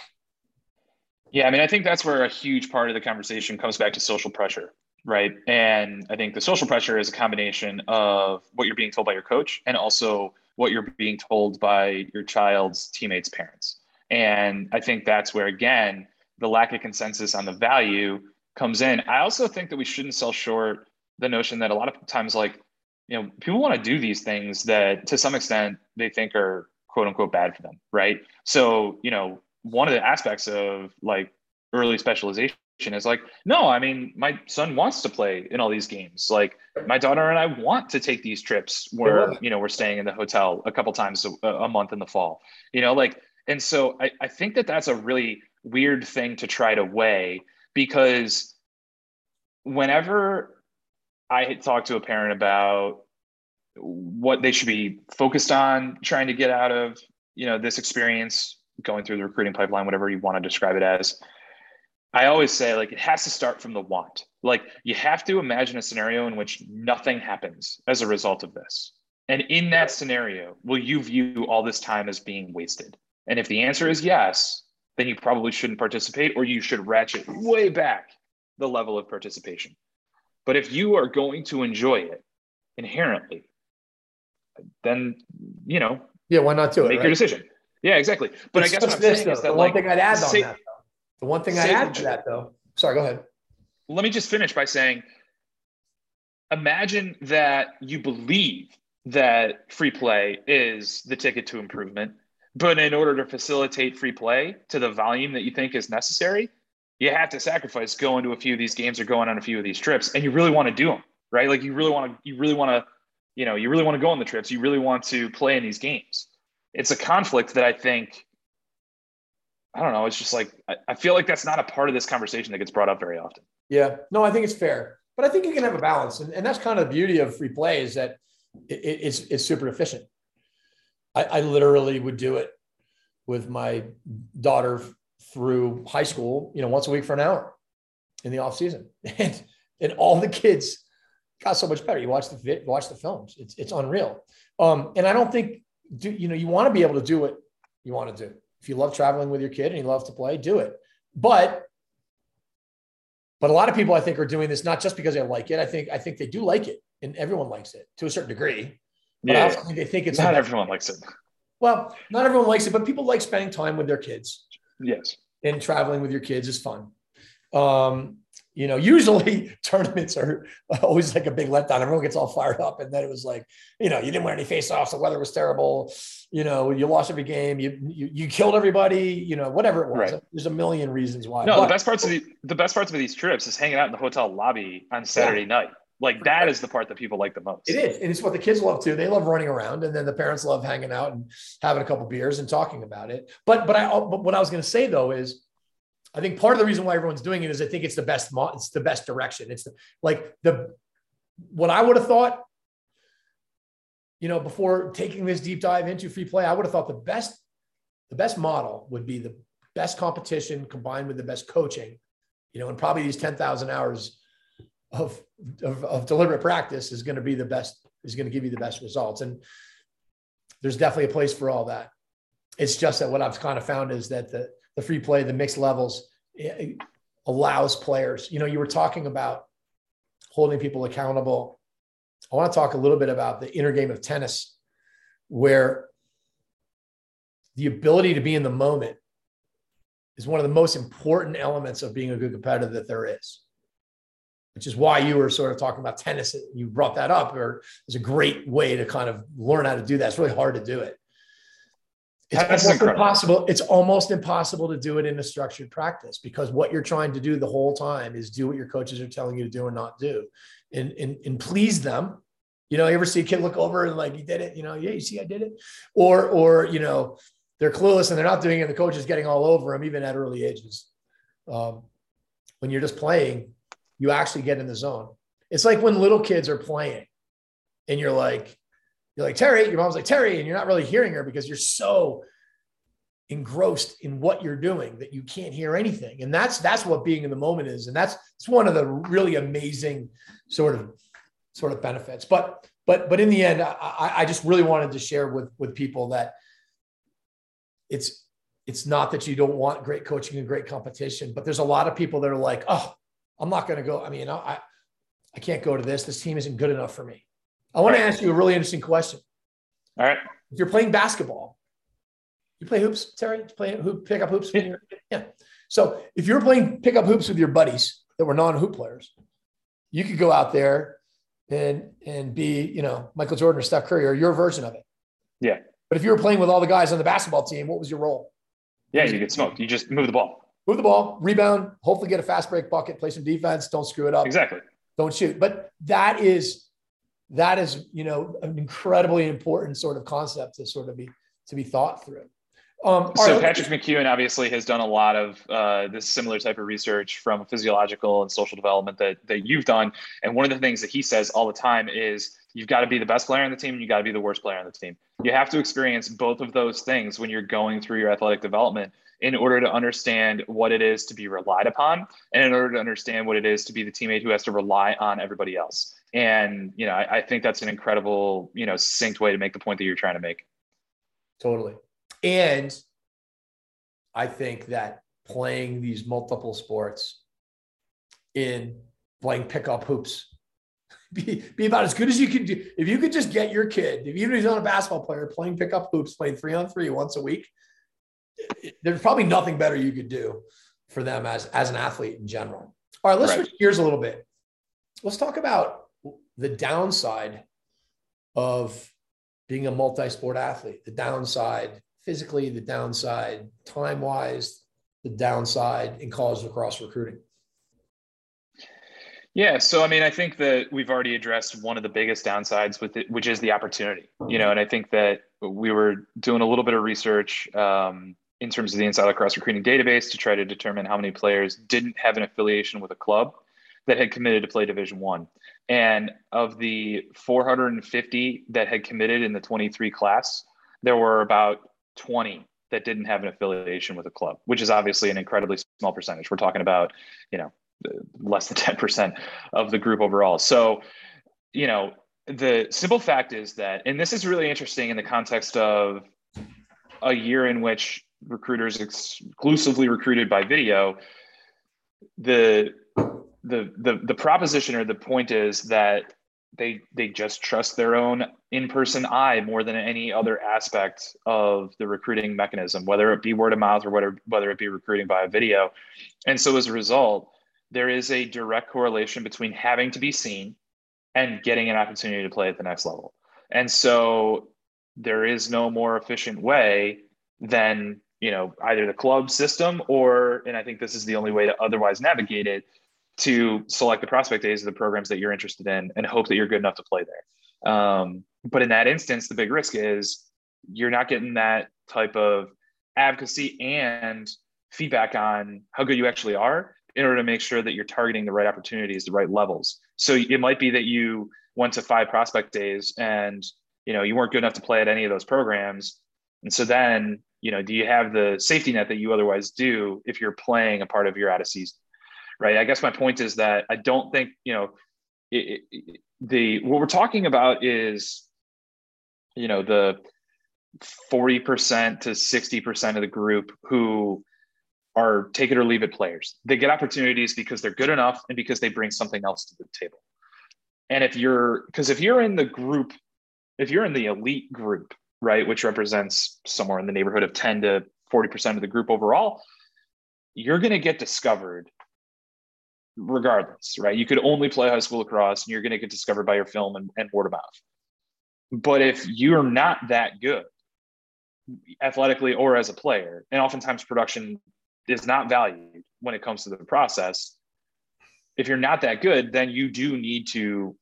Yeah, I mean, I think that's where a huge part of the conversation comes back to social pressure, right? And I think the social pressure is a combination of what you're being told by your coach and also what you're being told by your child's teammates' parents. And I think that's where, again, the lack of consensus on the value comes in. I also think that we shouldn't sell short the notion that a lot of times, like, you know, people want to do these things that to some extent they think are quote unquote bad for them, right? So, you know, one of the aspects of like early specialization is like, no, I mean, my son wants to play in all these games. Like, my daughter and I want to take these trips where, you know, we're staying in the hotel a couple times a, a month in the fall, you know, like, and so I, I think that that's a really weird thing to try to weigh because whenever I talk to a parent about what they should be focused on trying to get out of, you know, this experience going through the recruiting pipeline, whatever you want to describe it as. I always say like it has to start from the want. Like you have to imagine a scenario in which nothing happens as a result of this. And in that scenario, will you view all this time as being wasted? And if the answer is yes, then you probably shouldn't participate or you should ratchet way back the level of participation. But if you are going to enjoy it inherently, then you know, yeah, why not do it? Make right? your decision. Yeah, exactly. But it's I guess what I'm this, saying though, is that the like, one thing I'd add say, on that. Though, the one thing I'd add to that though. Sorry, go ahead. Let me just finish by saying, imagine that you believe that free play is the ticket to improvement, but in order to facilitate free play to the volume that you think is necessary, you have to sacrifice going to a few of these games or going on a few of these trips and you really want to do them right? Like you really want to you really want to you know you really want to go on the trips you really want to play in these games. It's a conflict that i think i don't know it's just like i, I feel like that's not a part of this conversation that gets brought up very often. Yeah. No i think it's fair. But i think you can have a balance and, and that's kind of the beauty of free play is that it, it's it's super efficient. I, I literally would do it with my daughter through high school, you know, once a week for an hour in the off season. And, and all the kids got so much better. You watch the watch the films. It's, it's unreal. Um, and I don't think, do, you know, you want to be able to do what you want to do. If you love traveling with your kid and you love to play, do it. But, but a lot of people I think are doing this, not just because they like it. I think, I think they do like it and everyone likes it to a certain degree. But yeah. I also think they think it's not everyone likes it. Well, not everyone likes it, but people like spending time with their kids. Yes. And traveling with your kids is fun. Um, you know, usually tournaments are always like a big letdown. Everyone gets all fired up. And then it was like, you know, you didn't win any face offs. The weather was terrible. You know, you lost every game. You, you, you killed everybody, you know, whatever it was. Right. There's a million reasons why. No, but, the best parts of the, the best parts of these trips is hanging out in the hotel lobby on Saturday yeah. night. Like that is the part that people like the most. It is. And it's what the kids love too. They love running around and then the parents love hanging out and having a couple beers and talking about it. But, but I, oh, but what I was going to say though is I think part of the reason why everyone's doing it is I think it's the best, it's the best direction. It's the, like the, what I would have thought, you know, before taking this deep dive into free play, I would have thought the best, the best model would be the best competition combined with the best coaching, you know, and probably these 10,000 hours of, of, of deliberate practice is going to be the best, is going to give you the best results. And there's definitely a place for all that. It's just that what I've kind of found is that the, the free play, the mixed levels eh, eh, allows players, you know, you were talking about holding people accountable. I want to talk a little bit about the inner game of tennis where the ability to be in the moment is one of the most important elements of being a good competitor that there is which is why you were sort of talking about tennis. You brought that up, or it's a great way to kind of learn how to do that. It's really hard to do it. It's almost incredible. impossible. It's almost impossible to do it in a structured practice because what you're trying to do the whole time is do what your coaches are telling you to do and not do, and and, and please them. You know, you ever see a kid look over and like, you did it? You know, yeah, you see, I did it. Or or you know, they're clueless and they're not doing it. And the coach is getting all over them, even at early ages. Um, when you're just playing, you actually get in the zone. It's like when little kids are playing and you're like, you're like, Terry, your mom's like, Terry, and you're not really hearing her because you're so engrossed in what you're doing that you can't hear anything. And that's that's what being in the moment is. And that's it's one of the really amazing sort of sort of benefits. But but but in the end, I, I just really wanted to share with with people that it's it's not that you don't want great coaching and great competition, but there's a lot of people that are like, oh, I'm not going to go. I mean, I I can't go to this. This team isn't good enough for me. I want to ask you a really interesting question. All right. If you're playing basketball, you play hoops, Terry? You play hoop, pick up hoops? Yeah. yeah. So if you're playing pick up hoops with your buddies that were non-hoop players, you could go out there and and be, you know, Michael Jordan or Steph Curry or your version of it. Yeah. But if you were playing with all the guys on the basketball team, what was your role? Yeah, you get smoked. You just move the ball. Move the ball, rebound, hopefully get a fast break bucket, play some defense, don't screw it up. Exactly. Don't shoot. But that is that is, you know, an incredibly important sort of concept to sort of be to be thought through. Um, so right, Patrick McKeown obviously has done a lot of uh, this similar type of research from physiological and social development that that you've done. And one of the things that he says all the time is you've got to be the best player on the team and you got to be the worst player on the team. You have to experience both of those things when you're going through your athletic development in order to understand what it is to be relied upon and in order to understand what it is to be the teammate who has to rely on everybody else. And you know, I, I think that's an incredible, you know, succinct way to make the point that you're trying to make. Totally. And I think that playing these multiple sports in playing pickup hoops be, be about as good as you can do. If you could just get your kid, if even if he's not a basketball player, playing pickup hoops, playing three on three once a week, there's probably nothing better you could do for them as, as an athlete in general. All right, let's right. switch gears a little bit. Let's talk about the downside of being a multi-sport athlete, the downside physically, the downside time-wise, the downside in college lacrosse recruiting. Yeah, so I mean, I think that we've already addressed one of the biggest downsides with it, which is the opportunity. You know, and I think that we were doing a little bit of research um, in terms of the Inside Lacrosse recruiting database to try to determine how many players didn't have an affiliation with a club that had committed to play Division One. And of the 450 that had committed in the 23 class, there were about 20 that didn't have an affiliation with a club, which is obviously an incredibly small percentage. We're talking about, you know, less than 10% of the group overall. So, you know, the simple fact is that, and this is really interesting in the context of a year in which recruiters exclusively recruited by video, the the the the proposition or the point is that they they just trust their own in-person eye more than any other aspect of the recruiting mechanism whether it be word of mouth or whether whether it be recruiting via video. And so as a result there is a direct correlation between having to be seen and getting an opportunity to play at the next level. And so there is no more efficient way than you know either the club system or and i think this is the only way to otherwise navigate it to select the prospect days of the programs that you're interested in and hope that you're good enough to play there. Um, but in that instance, the big risk is you're not getting that type of advocacy and feedback on how good you actually are in order to make sure that you're targeting the right opportunities, the right levels. So it might be that you went to five prospect days and you know you weren't good enough to play at any of those programs. And so then, you know, do you have the safety net that you otherwise do if you're playing a part of your out of season? right? I guess my point is that I don't think you know it, it, the what we're talking about is you know the 40% to 60% of the group who are take it or leave it players. They get opportunities because they're good enough and because they bring something else to the table. And if you're because if you're in the group, if you're in the elite group, right, which represents somewhere in the neighborhood of 10 to 40% of the group overall, you're going to get discovered regardless, right? You could only play high school lacrosse and you're going to get discovered by your film and, and word of mouth. But if you're not that good athletically or as a player, and oftentimes production is not valued when it comes to the process, if you're not that good, then you do need to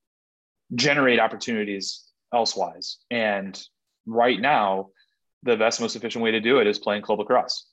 generate opportunities elsewise. And right now, the best, most efficient way to do it is playing club lacrosse,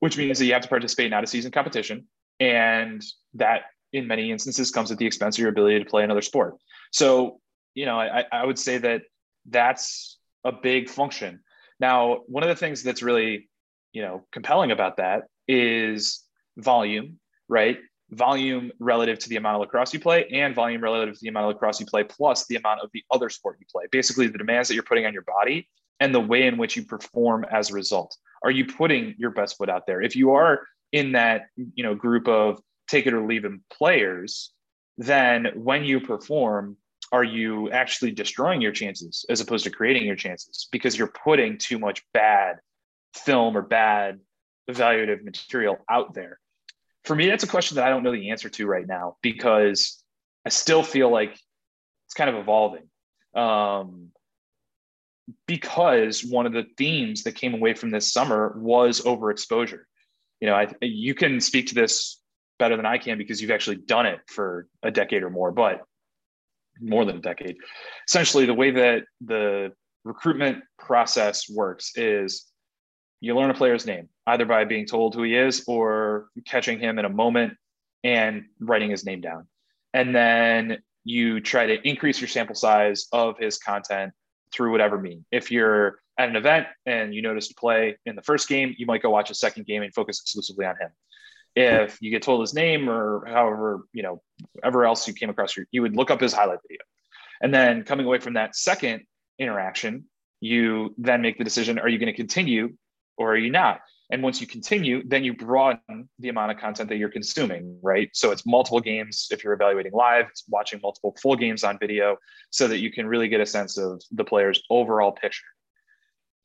which means that you have to participate in out of season competition. And that in many instances comes at the expense of your ability to play another sport. So you know i, I would say that that's a big function. Now one of the things that's really you know compelling about that is volume right volume relative to the amount of lacrosse you play and volume relative to the amount of lacrosse you play plus the amount of the other sport you play. Basically the demands that you're putting on your body and the way in which you perform as a result. Are you putting your best foot out there? If you are in that you know group of take it or leave it players then when you perform are you actually destroying your chances as opposed to creating your chances? Because you're putting too much bad film or bad evaluative material out there for me, that's a question that I don't know the answer to right now because I still feel like it's kind of evolving. Um, because one of the themes that came away from this summer was overexposure. You know, I, you can speak to this better than I can because you've actually done it for a decade or more, but more than a decade. Essentially, the way that the recruitment process works is you learn a player's name either by being told who he is or catching him in a moment and writing his name down. And then you try to increase your sample size of his content through whatever mean. If you're at an event and you notice to play in the first game, you might go watch a second game and focus exclusively on him. If you get told his name or however, you know, ever else you came across, you would look up his highlight video. And then coming away from that second interaction, you then make the decision are you going to continue or are you not? And once you continue, then you broaden the amount of content that you're consuming, right? So it's multiple games if you're evaluating live, it's watching multiple full games on video so that you can really get a sense of the player's overall picture.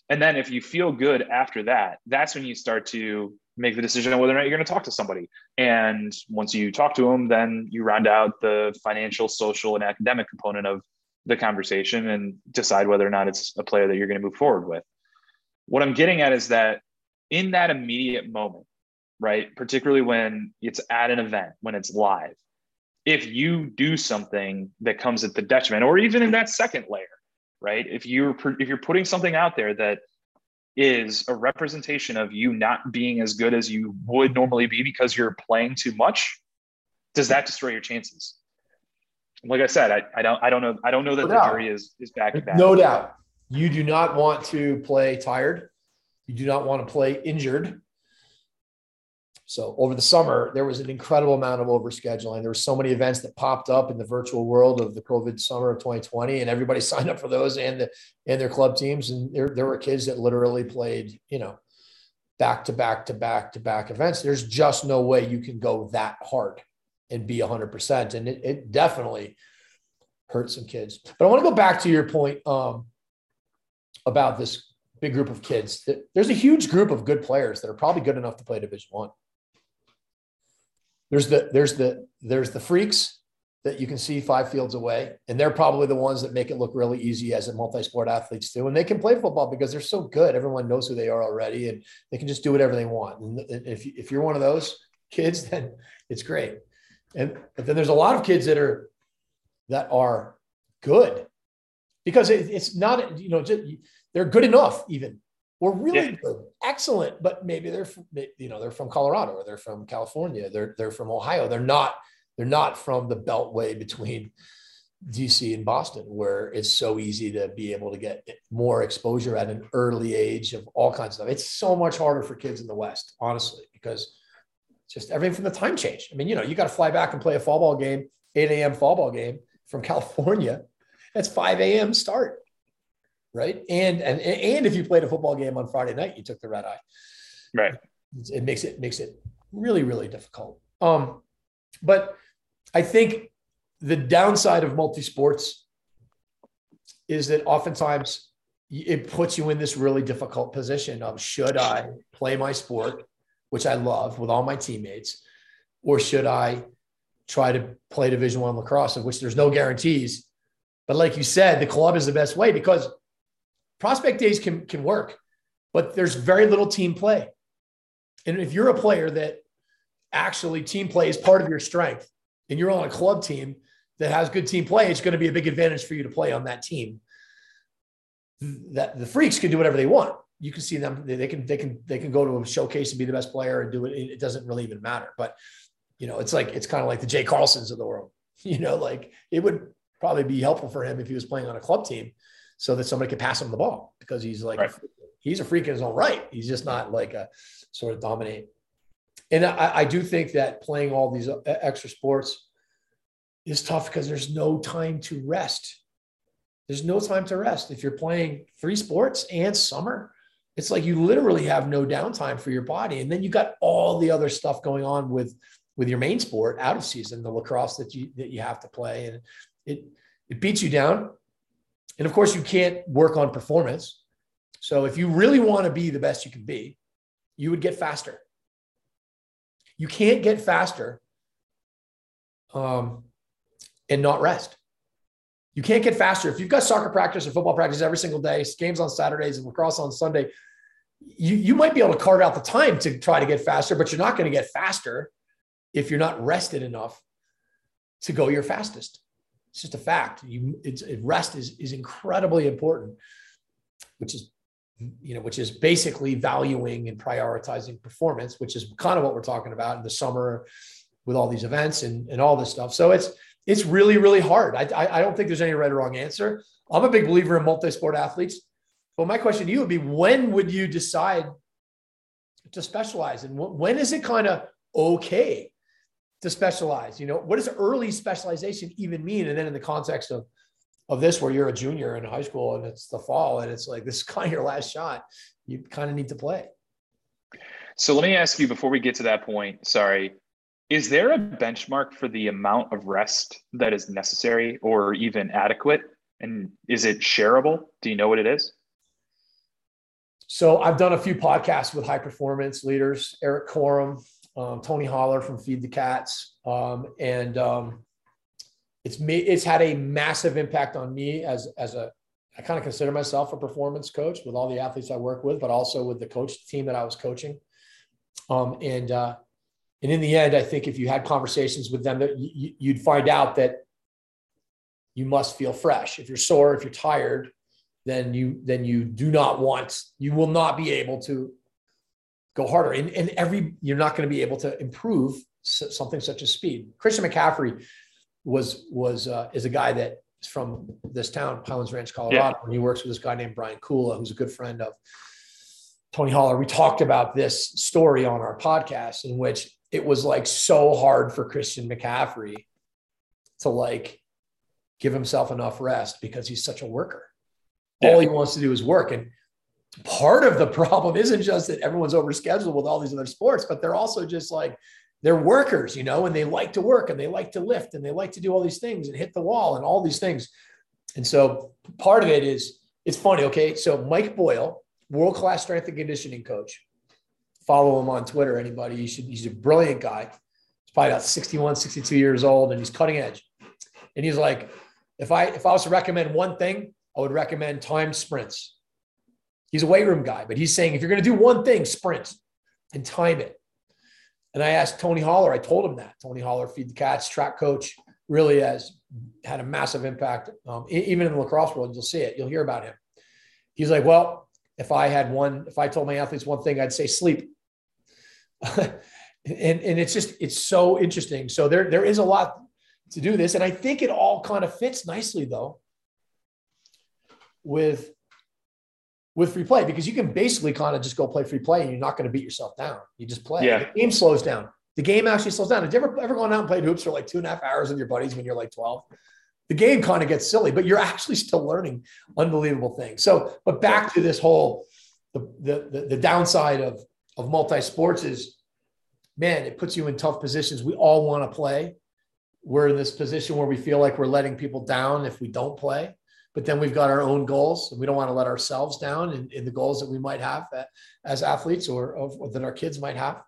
And then if you feel good after that, that's when you start to make the decision on whether or not you're going to talk to somebody. And once you talk to them, then you round out the financial, social, and academic component of the conversation and decide whether or not it's a player that you're going to move forward with. What I'm getting at is that in that immediate moment, right, particularly when it's at an event, when it's live, if you do something that comes at the detriment, or even in that second layer, right, if you're if you're putting something out there that is a representation of you not being as good as you would normally be because you're playing too much, does that destroy your chances? Like I said, I, I don't I don't know I don't know that no the doubt. jury is is back. No doubt. You do not want to play tired. You do not want to play injured. So over the summer, there was an incredible amount of overscheduling. There were so many events that popped up in the virtual world of the COVID summer of 2020, and everybody signed up for those and the and their club teams. And there, there were kids that literally played, you know, back to back to back to back events. There's just no way you can go that hard and be 100%. And it, it definitely hurt some kids. But I want to go back to your point. Um, about this big group of kids. There's a huge group of good players that are probably good enough to play Division One. There's the there's the there's the freaks that you can see five fields away, and they're probably the ones that make it look really easy as a multi-sport athletes do. And they can play football because they're so good. Everyone knows who they are already, and they can just do whatever they want. And if if you're one of those kids, then it's great. And then there's a lot of kids that are that are good because it, it's not you know just, they're good enough even or really yeah. good, excellent, but maybe they're from, you know they're from Colorado or they're from California, they're they're from Ohio. They're not they're not from the beltway between DC and Boston, where it's so easy to be able to get more exposure at an early age of all kinds of stuff. It's so much harder for kids in the West, honestly, because just everything from the time change. I mean, you know, you got to fly back and play a fall ball game, 8 a.m. fall ball game from California. That's 5 a.m. start right? And and and if you played a football game on Friday night, you took the red eye. Right. It makes it makes it really really difficult. Um, but I think the downside of multi sports is that oftentimes it puts you in this really difficult position of should I play my sport, which I love with all my teammates, or should I try to play Division One lacrosse, of which there's no guarantees. But like you said, the club is the best way because prospect days can can work, but there's very little team play. And if you're a player that actually team play is part of your strength, and you're on a club team that has good team play, it's going to be a big advantage for you to play on that team. That the freaks can do whatever they want. You can see them; they can they can they can go to a showcase and be the best player and do it. It doesn't really even matter. But you know, it's like it's kind of like the Jay Carlsons of the world. You know, like it would probably be helpful for him if he was playing on a club team so that somebody could pass him the ball because he's like right. he's a freak in his own right. He's just not like a sort of dominate and I, I do think that playing all these extra sports is tough because there's no time to rest. There's no time to rest. If you're playing three sports and summer, it's like you literally have no downtime for your body. And then you got all the other stuff going on with with your main sport out of season, the lacrosse that you that you have to play. And it it beats you down. And of course, you can't work on performance. So if you really want to be the best you can be, you would get faster. You can't get faster um, and not rest. You can't get faster. If you've got soccer practice or football practice every single day, games on Saturdays and lacrosse on Sunday, you, you might be able to carve out the time to try to get faster, but you're not going to get faster if you're not rested enough to go your fastest. It's just a fact. You, it's, rest is, is incredibly important, which is you know, which is basically valuing and prioritizing performance, which is kind of what we're talking about in the summer with all these events and, and all this stuff. So it's it's really, really hard. I, I, I don't think there's any right or wrong answer. I'm a big believer in multi-sport athletes. But my question to you would be when would you decide to specialize? And when is it kind of okay to specialize? You know, what does early specialization even mean? And then in the context of of this where you're a junior in high school and it's the fall and it's like this is kind of your last shot you kind of need to play so let me ask you before we get to that point sorry is there a benchmark for the amount of rest that is necessary or even adequate and is it shareable do you know what it is so i've done a few podcasts with high performance leaders eric Korem, um, tony holler from feed the cats um, and um, it's me it's had a massive impact on me as as a I kind of consider myself a performance coach with all the athletes I work with, but also with the coach team that I was coaching. Um, and uh, and in the end, I think if you had conversations with them, that you'd find out that you must feel fresh. If you're sore, if you're tired, then you then you do not want you will not be able to go harder. And, and every you're not going to be able to improve something such as speed. Christian McCaffrey was was uh, is a guy that is from this town, Highlands Ranch, Colorado, yeah. and he works with this guy named Brian Kula, who's a good friend of Tony Holler. We talked about this story on our podcast in which it was like so hard for Christian McCaffrey to like give himself enough rest because he's such a worker. Yeah. All he wants to do is work. And part of the problem isn't just that everyone's overscheduled with all these other sports, but they're also just like they're workers, you know, and they like to work and they like to lift and they like to do all these things and hit the wall and all these things. And so part of it is it's funny. Okay. So Mike Boyle, world class strength and conditioning coach. Follow him on Twitter. Anybody, you should, he's a brilliant guy. He's probably about 61, 62 years old and he's cutting edge. And he's like, if I if I was to recommend one thing, I would recommend time sprints. He's a weight room guy, but he's saying if you're going to do one thing, sprint and time it. And I asked Tony Holler, I told him that. Tony Holler, Feed the Cats, track coach, really has had a massive impact. Um, even in the lacrosse world, you'll see it, you'll hear about him. He's like, well, if I had one, if I told my athletes one thing, I'd say sleep. and, and it's just, it's so interesting. So there, there is a lot to do this. And I think it all kind of fits nicely though with with free play because you can basically kind of just go play free play and you're not going to beat yourself down. You just play. Yeah. The game slows down. The game actually slows down. Have you ever, ever gone out and played hoops for like two and a half hours with your buddies when you're like 12? The game kind of gets silly, but you're actually still learning unbelievable things. So, but back to this whole the the the, the downside of of multi sports is, man, it puts you in tough positions. We all want to play. We're in this position where we feel like we're letting people down if we don't play but then we've got our own goals and we don't want to let ourselves down in, in the goals that we might have as athletes or, or that our kids might have.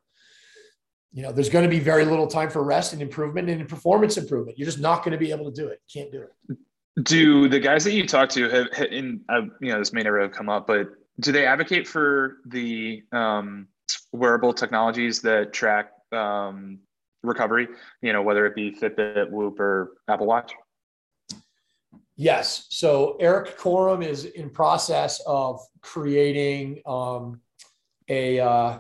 You know there's going to be very little time for rest and improvement and performance improvement. You're just not going to be able to do it. Can't do it. Do the guys that you talk to have in uh, you know this may never have come up but do they advocate for the um, wearable technologies that track um, recovery? You know whether it be fitbit whoop or apple watch Yes. So Eric Korem is in process of creating um, a uh,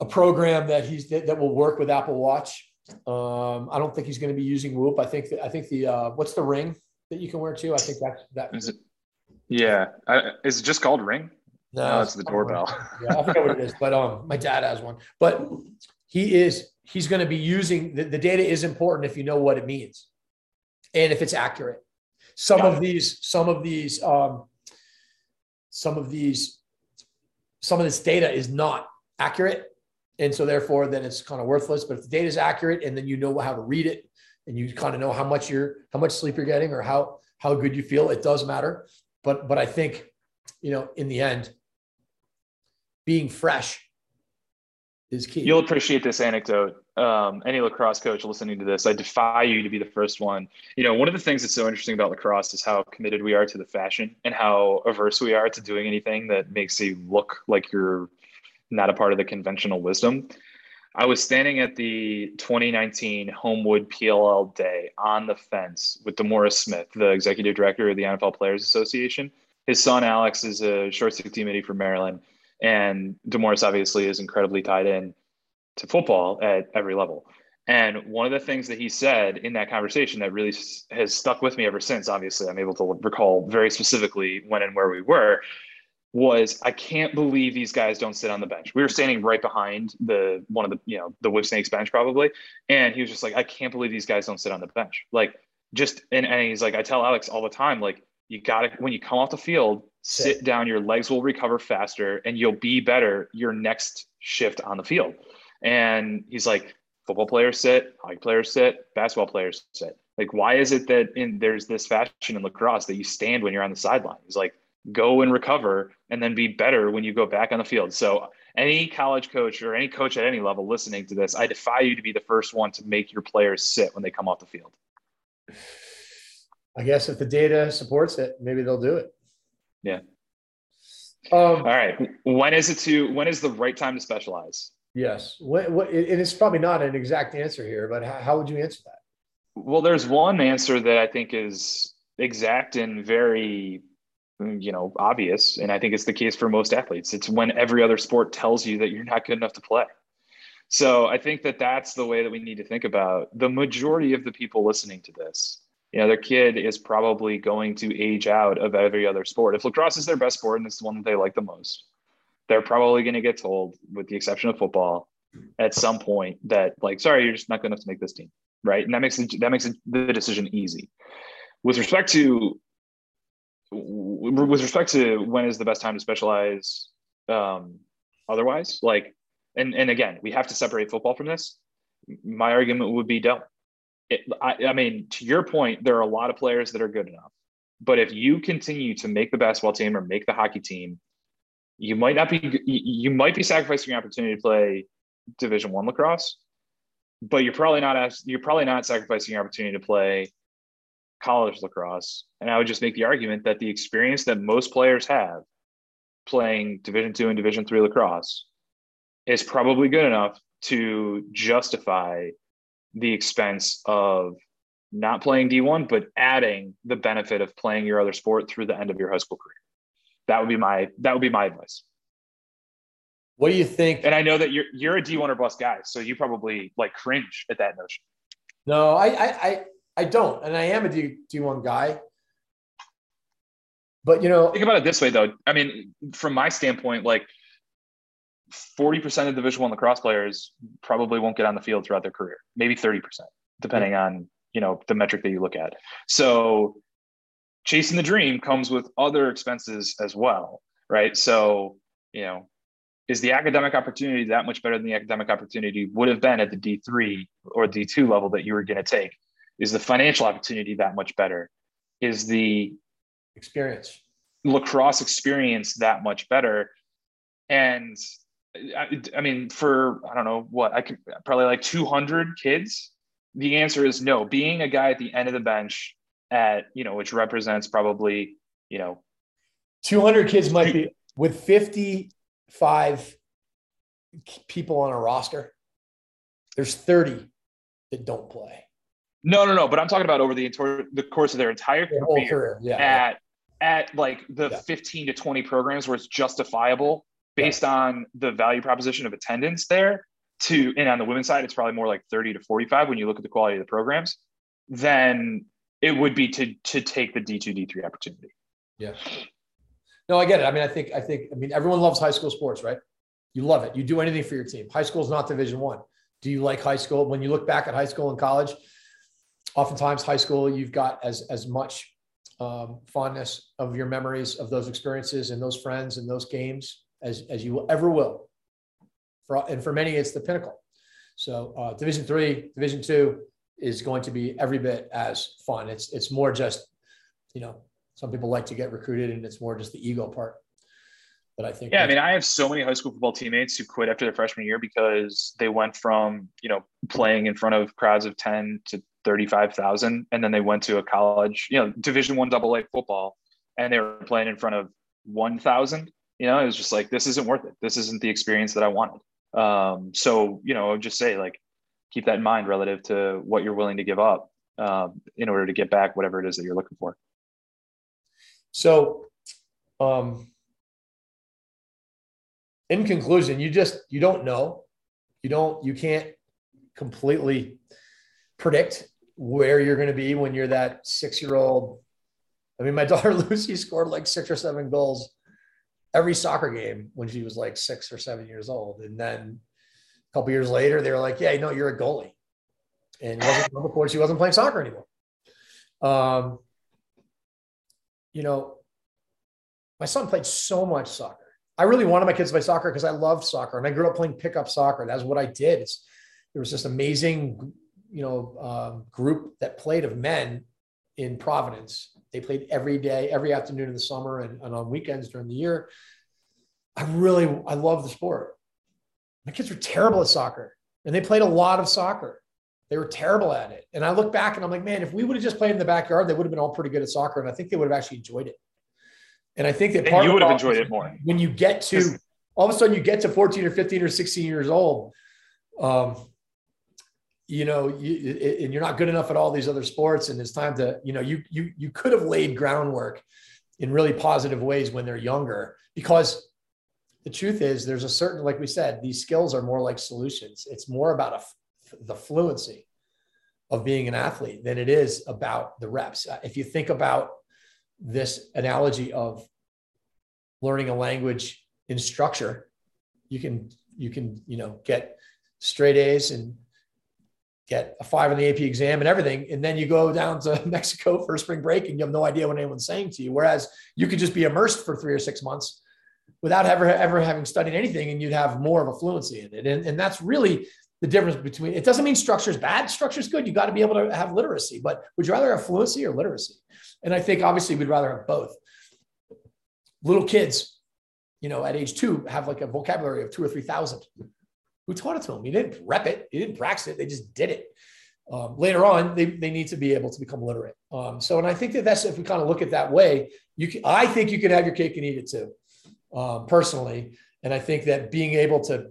a program that he's that, that, will work with Apple Watch. Um, I don't think he's going to be using Whoop. I think that, I think the uh, what's the ring that you can wear too. I think that's that. Is it, yeah, is it just called Ring? No, no it's the doorbell. yeah, I forget what it is, but um, my dad has one. But he is he's going to be using the, the data is important if you know what it means and if it's accurate. Some of these, some of these, um, some of these, some of this data is not accurate, and so therefore, then it's kind of worthless. But if the data is accurate, and then you know how to read it, and you kind of know how much you're, how much sleep you're getting, or how how good you feel, it does matter. But but I think, you know, in the end, being fresh is key. You'll appreciate this anecdote. Um, any lacrosse coach listening to this, I defy you to be the first one. You know, one of the things that's so interesting about lacrosse is how committed we are to the fashion and how averse we are to doing anything that makes you look like you're not a part of the conventional wisdom. I was standing at the 2019 Homewood PLL Day on the fence with DeMaurice Smith, the executive director of the NFL Players Association. His son Alex is a short stick teammate for Maryland and DeMaurice obviously is incredibly tied in to football at every level. And one of the things that he said in that conversation that really has stuck with me ever since, obviously, I'm able to recall very specifically when and where we were, was I can't believe these guys don't sit on the bench. We were standing right behind the one of the, you know, the Whipsnakes bench probably. And he was just like, I can't believe these guys don't sit on the bench. Like, just, and, and he's like, I tell Alex all the time, like, you got to, when you come off the field, sit down, your legs will recover faster and you'll be better your next shift on the field. And he's like, football players sit, hockey players sit, basketball players sit. Like, why is it that in there's this fashion in lacrosse that you stand when you're on the sideline? He's like, go and recover and then be better when you go back on the field. So any college coach or any coach at any level listening to this, I defy you to be the first one to make your players sit when they come off the field. I guess if the data supports it, maybe they'll do it. Yeah. Um, All right. When is it to? When is the right time to specialize? Yes. What? What? And it's probably not an exact answer here, but how, how would you answer that? Well, there's one answer that I think is exact and very, you know, obvious, and I think it's the case for most athletes. It's when every other sport tells you that you're not good enough to play. So I think that that's the way that we need to think about the majority of the people listening to this you know, their kid is probably going to age out of every other sport. If lacrosse is their best sport and it's the one that they like the most, they're probably going to get told, with the exception of football, at some point that like, sorry, you're just not good enough to make this team, right? And that makes it, that makes the decision easy. With respect to with respect to when is the best time to specialize, um, otherwise, like, and and again, we have to separate football from this. My argument would be don't it, I, I mean, to your point, there are a lot of players that are good enough. But if you continue to make the basketball team or make the hockey team, you might not be you might be sacrificing your opportunity to play Division One lacrosse, but you're probably not you're probably not sacrificing your opportunity to play college lacrosse. And I would just make the argument that the experience that most players have playing Division Two and Division Three lacrosse is probably good enough to justify the expense of not playing D1, but adding the benefit of playing your other sport through the end of your high school career. That would be my that would be my advice. What do you think? And I know that you're you're a D1 or bust guy, so you probably like cringe at that notion. No, I I I, I don't, and I am a D D1 guy. But you know, think about it this way, though. I mean, from my standpoint, like 40% of division one lacrosse players probably won't get on the field throughout their career. Maybe 30% depending on you know the metric that you look at. So chasing the dream comes with other expenses as well right? So you know is the academic opportunity that much better than the academic opportunity would have been at the d3 or d2 level that you were going to take? Is the financial opportunity that much better? Is the experience. lacrosse experience that much better? And I, I mean, for I don't know what I could probably like 200 kids. The answer is no. Being a guy at the end of the bench at you know, which represents probably you know, 200 kids might be with 55 people on a roster. There's 30 that don't play. No, no, no. But I'm talking about over the the course of their entire their career, career. Yeah. at at like the yeah. 15 to 20 programs where it's justifiable based on the value proposition of attendance there to and on the women's side it's probably more like 30 to 45 when you look at the quality of the programs then it would be to to take the d2 d3 opportunity yeah No, I get it. I mean, I think, I think, I mean, everyone loves high school sports, right? You love it. You do anything for your team. High school is not division one. Do you like high school? When you look back at high school and college, oftentimes high school, you've got as, as much um, fondness of your memories of those experiences and those friends and those games as, as you ever will. For, and for many, it's the pinnacle. So uh, division three, division two is going to be every bit as fun. It's, it's more just, you know, some people like to get recruited and it's more just the ego part. But I think yeah, I mean, I have so many high school football teammates who quit after their freshman year because they went from you know playing in front of crowds of ten to thirty five thousand, and then they went to a college, you know, Division One Double A football, and they were playing in front of one thousand. You know, it was just like this isn't worth it. This isn't the experience that I wanted. Um, so you know, I would just say like keep that in mind relative to what you're willing to give up um, in order to get back whatever it is that you're looking for. So, um, in conclusion, you just you don't know, you don't you can't completely predict where you're going to be when you're that six year old. I mean, my daughter Lucy scored like six or seven goals every soccer game when she was like six or seven years old, and then a couple years later, they were like, "Yeah, no, you're a goalie," and before she wasn't playing soccer anymore. Um, you know, my son played so much soccer. I really wanted my kids to play soccer because I loved soccer and I grew up playing pickup soccer. That's what I did. It's, there was this amazing, you know, um, group that played of men in Providence. They played every day, every afternoon in the summer and, and on weekends during the year. I really, I love the sport. My kids were terrible at soccer and they played a lot of soccer. They were terrible at it. And I look back and I'm like, man, if we would have just played in the backyard, they would have been all pretty good at soccer. And I think they would have actually enjoyed it. And I think that part you would have enjoyed it more when you get to all of a sudden you get to 14 or 15 or 16 years old. Um, you know, you, and you're not good enough at all these other sports, and it's time to, you know, you you you could have laid groundwork in really positive ways when they're younger, because the truth is, there's a certain, like we said, these skills are more like solutions. It's more about a the fluency of being an athlete than it is about the reps. Uh, if you think about this analogy of learning a language in structure, you can you can you know get straight A's and get a five on the AP exam and everything, and then you go down to Mexico for spring break and you have no idea what anyone's saying to you. Whereas you could just be immersed for three or six months without ever ever having studied anything, and you'd have more of a fluency in it. And, and that's really the difference between it doesn't mean structure is bad structure is good you got to be able to have literacy but would you rather have fluency or literacy and i think obviously we'd rather have both little kids you know at age two have like a vocabulary of two or three thousand who taught it to them he didn't rep it. He didn't practice it. They just did it. Um, later on they, they need to be able to become literate. Um, so and i think that that's if we kind of look at that way you can i think you can have your cake and eat it too um, personally. And i think that being able to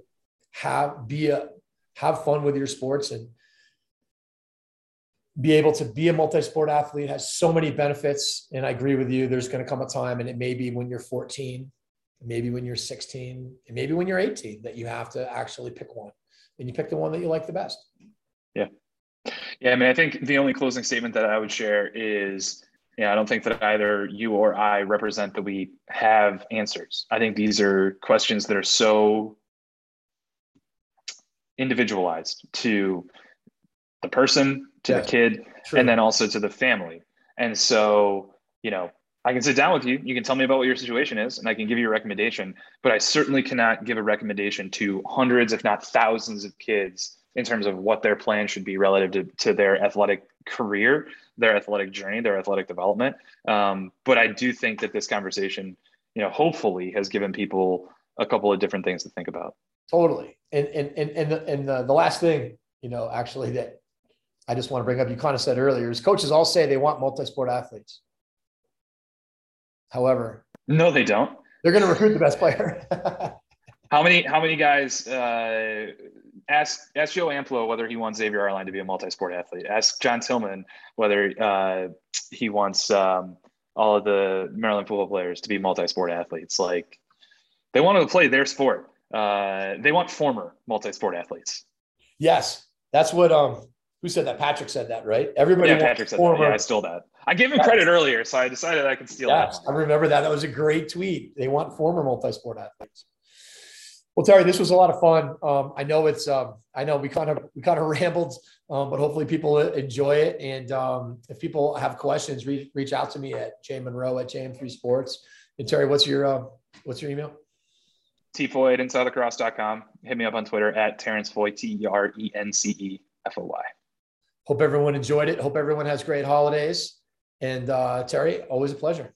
have be a have fun with your sports and be able to be a multi-sport athlete has so many benefits. And i agree with you. There's going to come a time and it may be when you're 14 maybe when you're 16 and maybe when you're 18 that you have to actually pick one and you pick the one that you like the best yeah yeah i mean i think the only closing statement that i would share is yeah, I don't think that either you or I represent that we have answers. I think these are questions that are so individualized to the person, to yeah, the kid, true. and then also to the family. And so, you know, I can sit down with you. You can tell me about what your situation is, and I can give you a recommendation. But I certainly cannot give a recommendation to hundreds, if not thousands, of kids in terms of what their plan should be relative to, to their athletic career, their athletic journey, their athletic development. Um, but I do think that this conversation, you know, hopefully has given people a couple of different things to think about. Totally. And and and and the, and the, the last thing, you know, actually that I just want to bring up, you kind of said earlier, is coaches all say they want multi-sport athletes. However, no, they don't. They're going to recruit the best player. how many how many guys uh, ask ask Joe Amplo whether he wants Xavier Arline to be a multi-sport athlete? Ask John Tillman whether uh, he wants um, all of the Maryland football players to be multi-sport athletes. Like they want to play their sport uh, they want former multi-sport athletes. Yes, that's what um who said that? Patrick said that, right? Everybody yeah, Patrick said former, that. Yeah, I stole that. I gave him credit earlier, so I decided I could steal yeah, that. I remember that. That was a great tweet. They want former multi-sport athletes. Well, Terry, this was a lot of fun. Um, I know it's. Um, I know we kind of we kind of rambled, um, but hopefully people enjoy it. And um, if people have questions, reach reach out to me at Jay Munro at JM3 Sports. And Terry, what's your uh, what's your email? Tfoy at InsideLacrosse.com. Hit me up on Twitter at Terence Foy, T E R E N C E F O Y. Hope everyone enjoyed it. Hope everyone has great holidays. And uh, Terry, always a pleasure.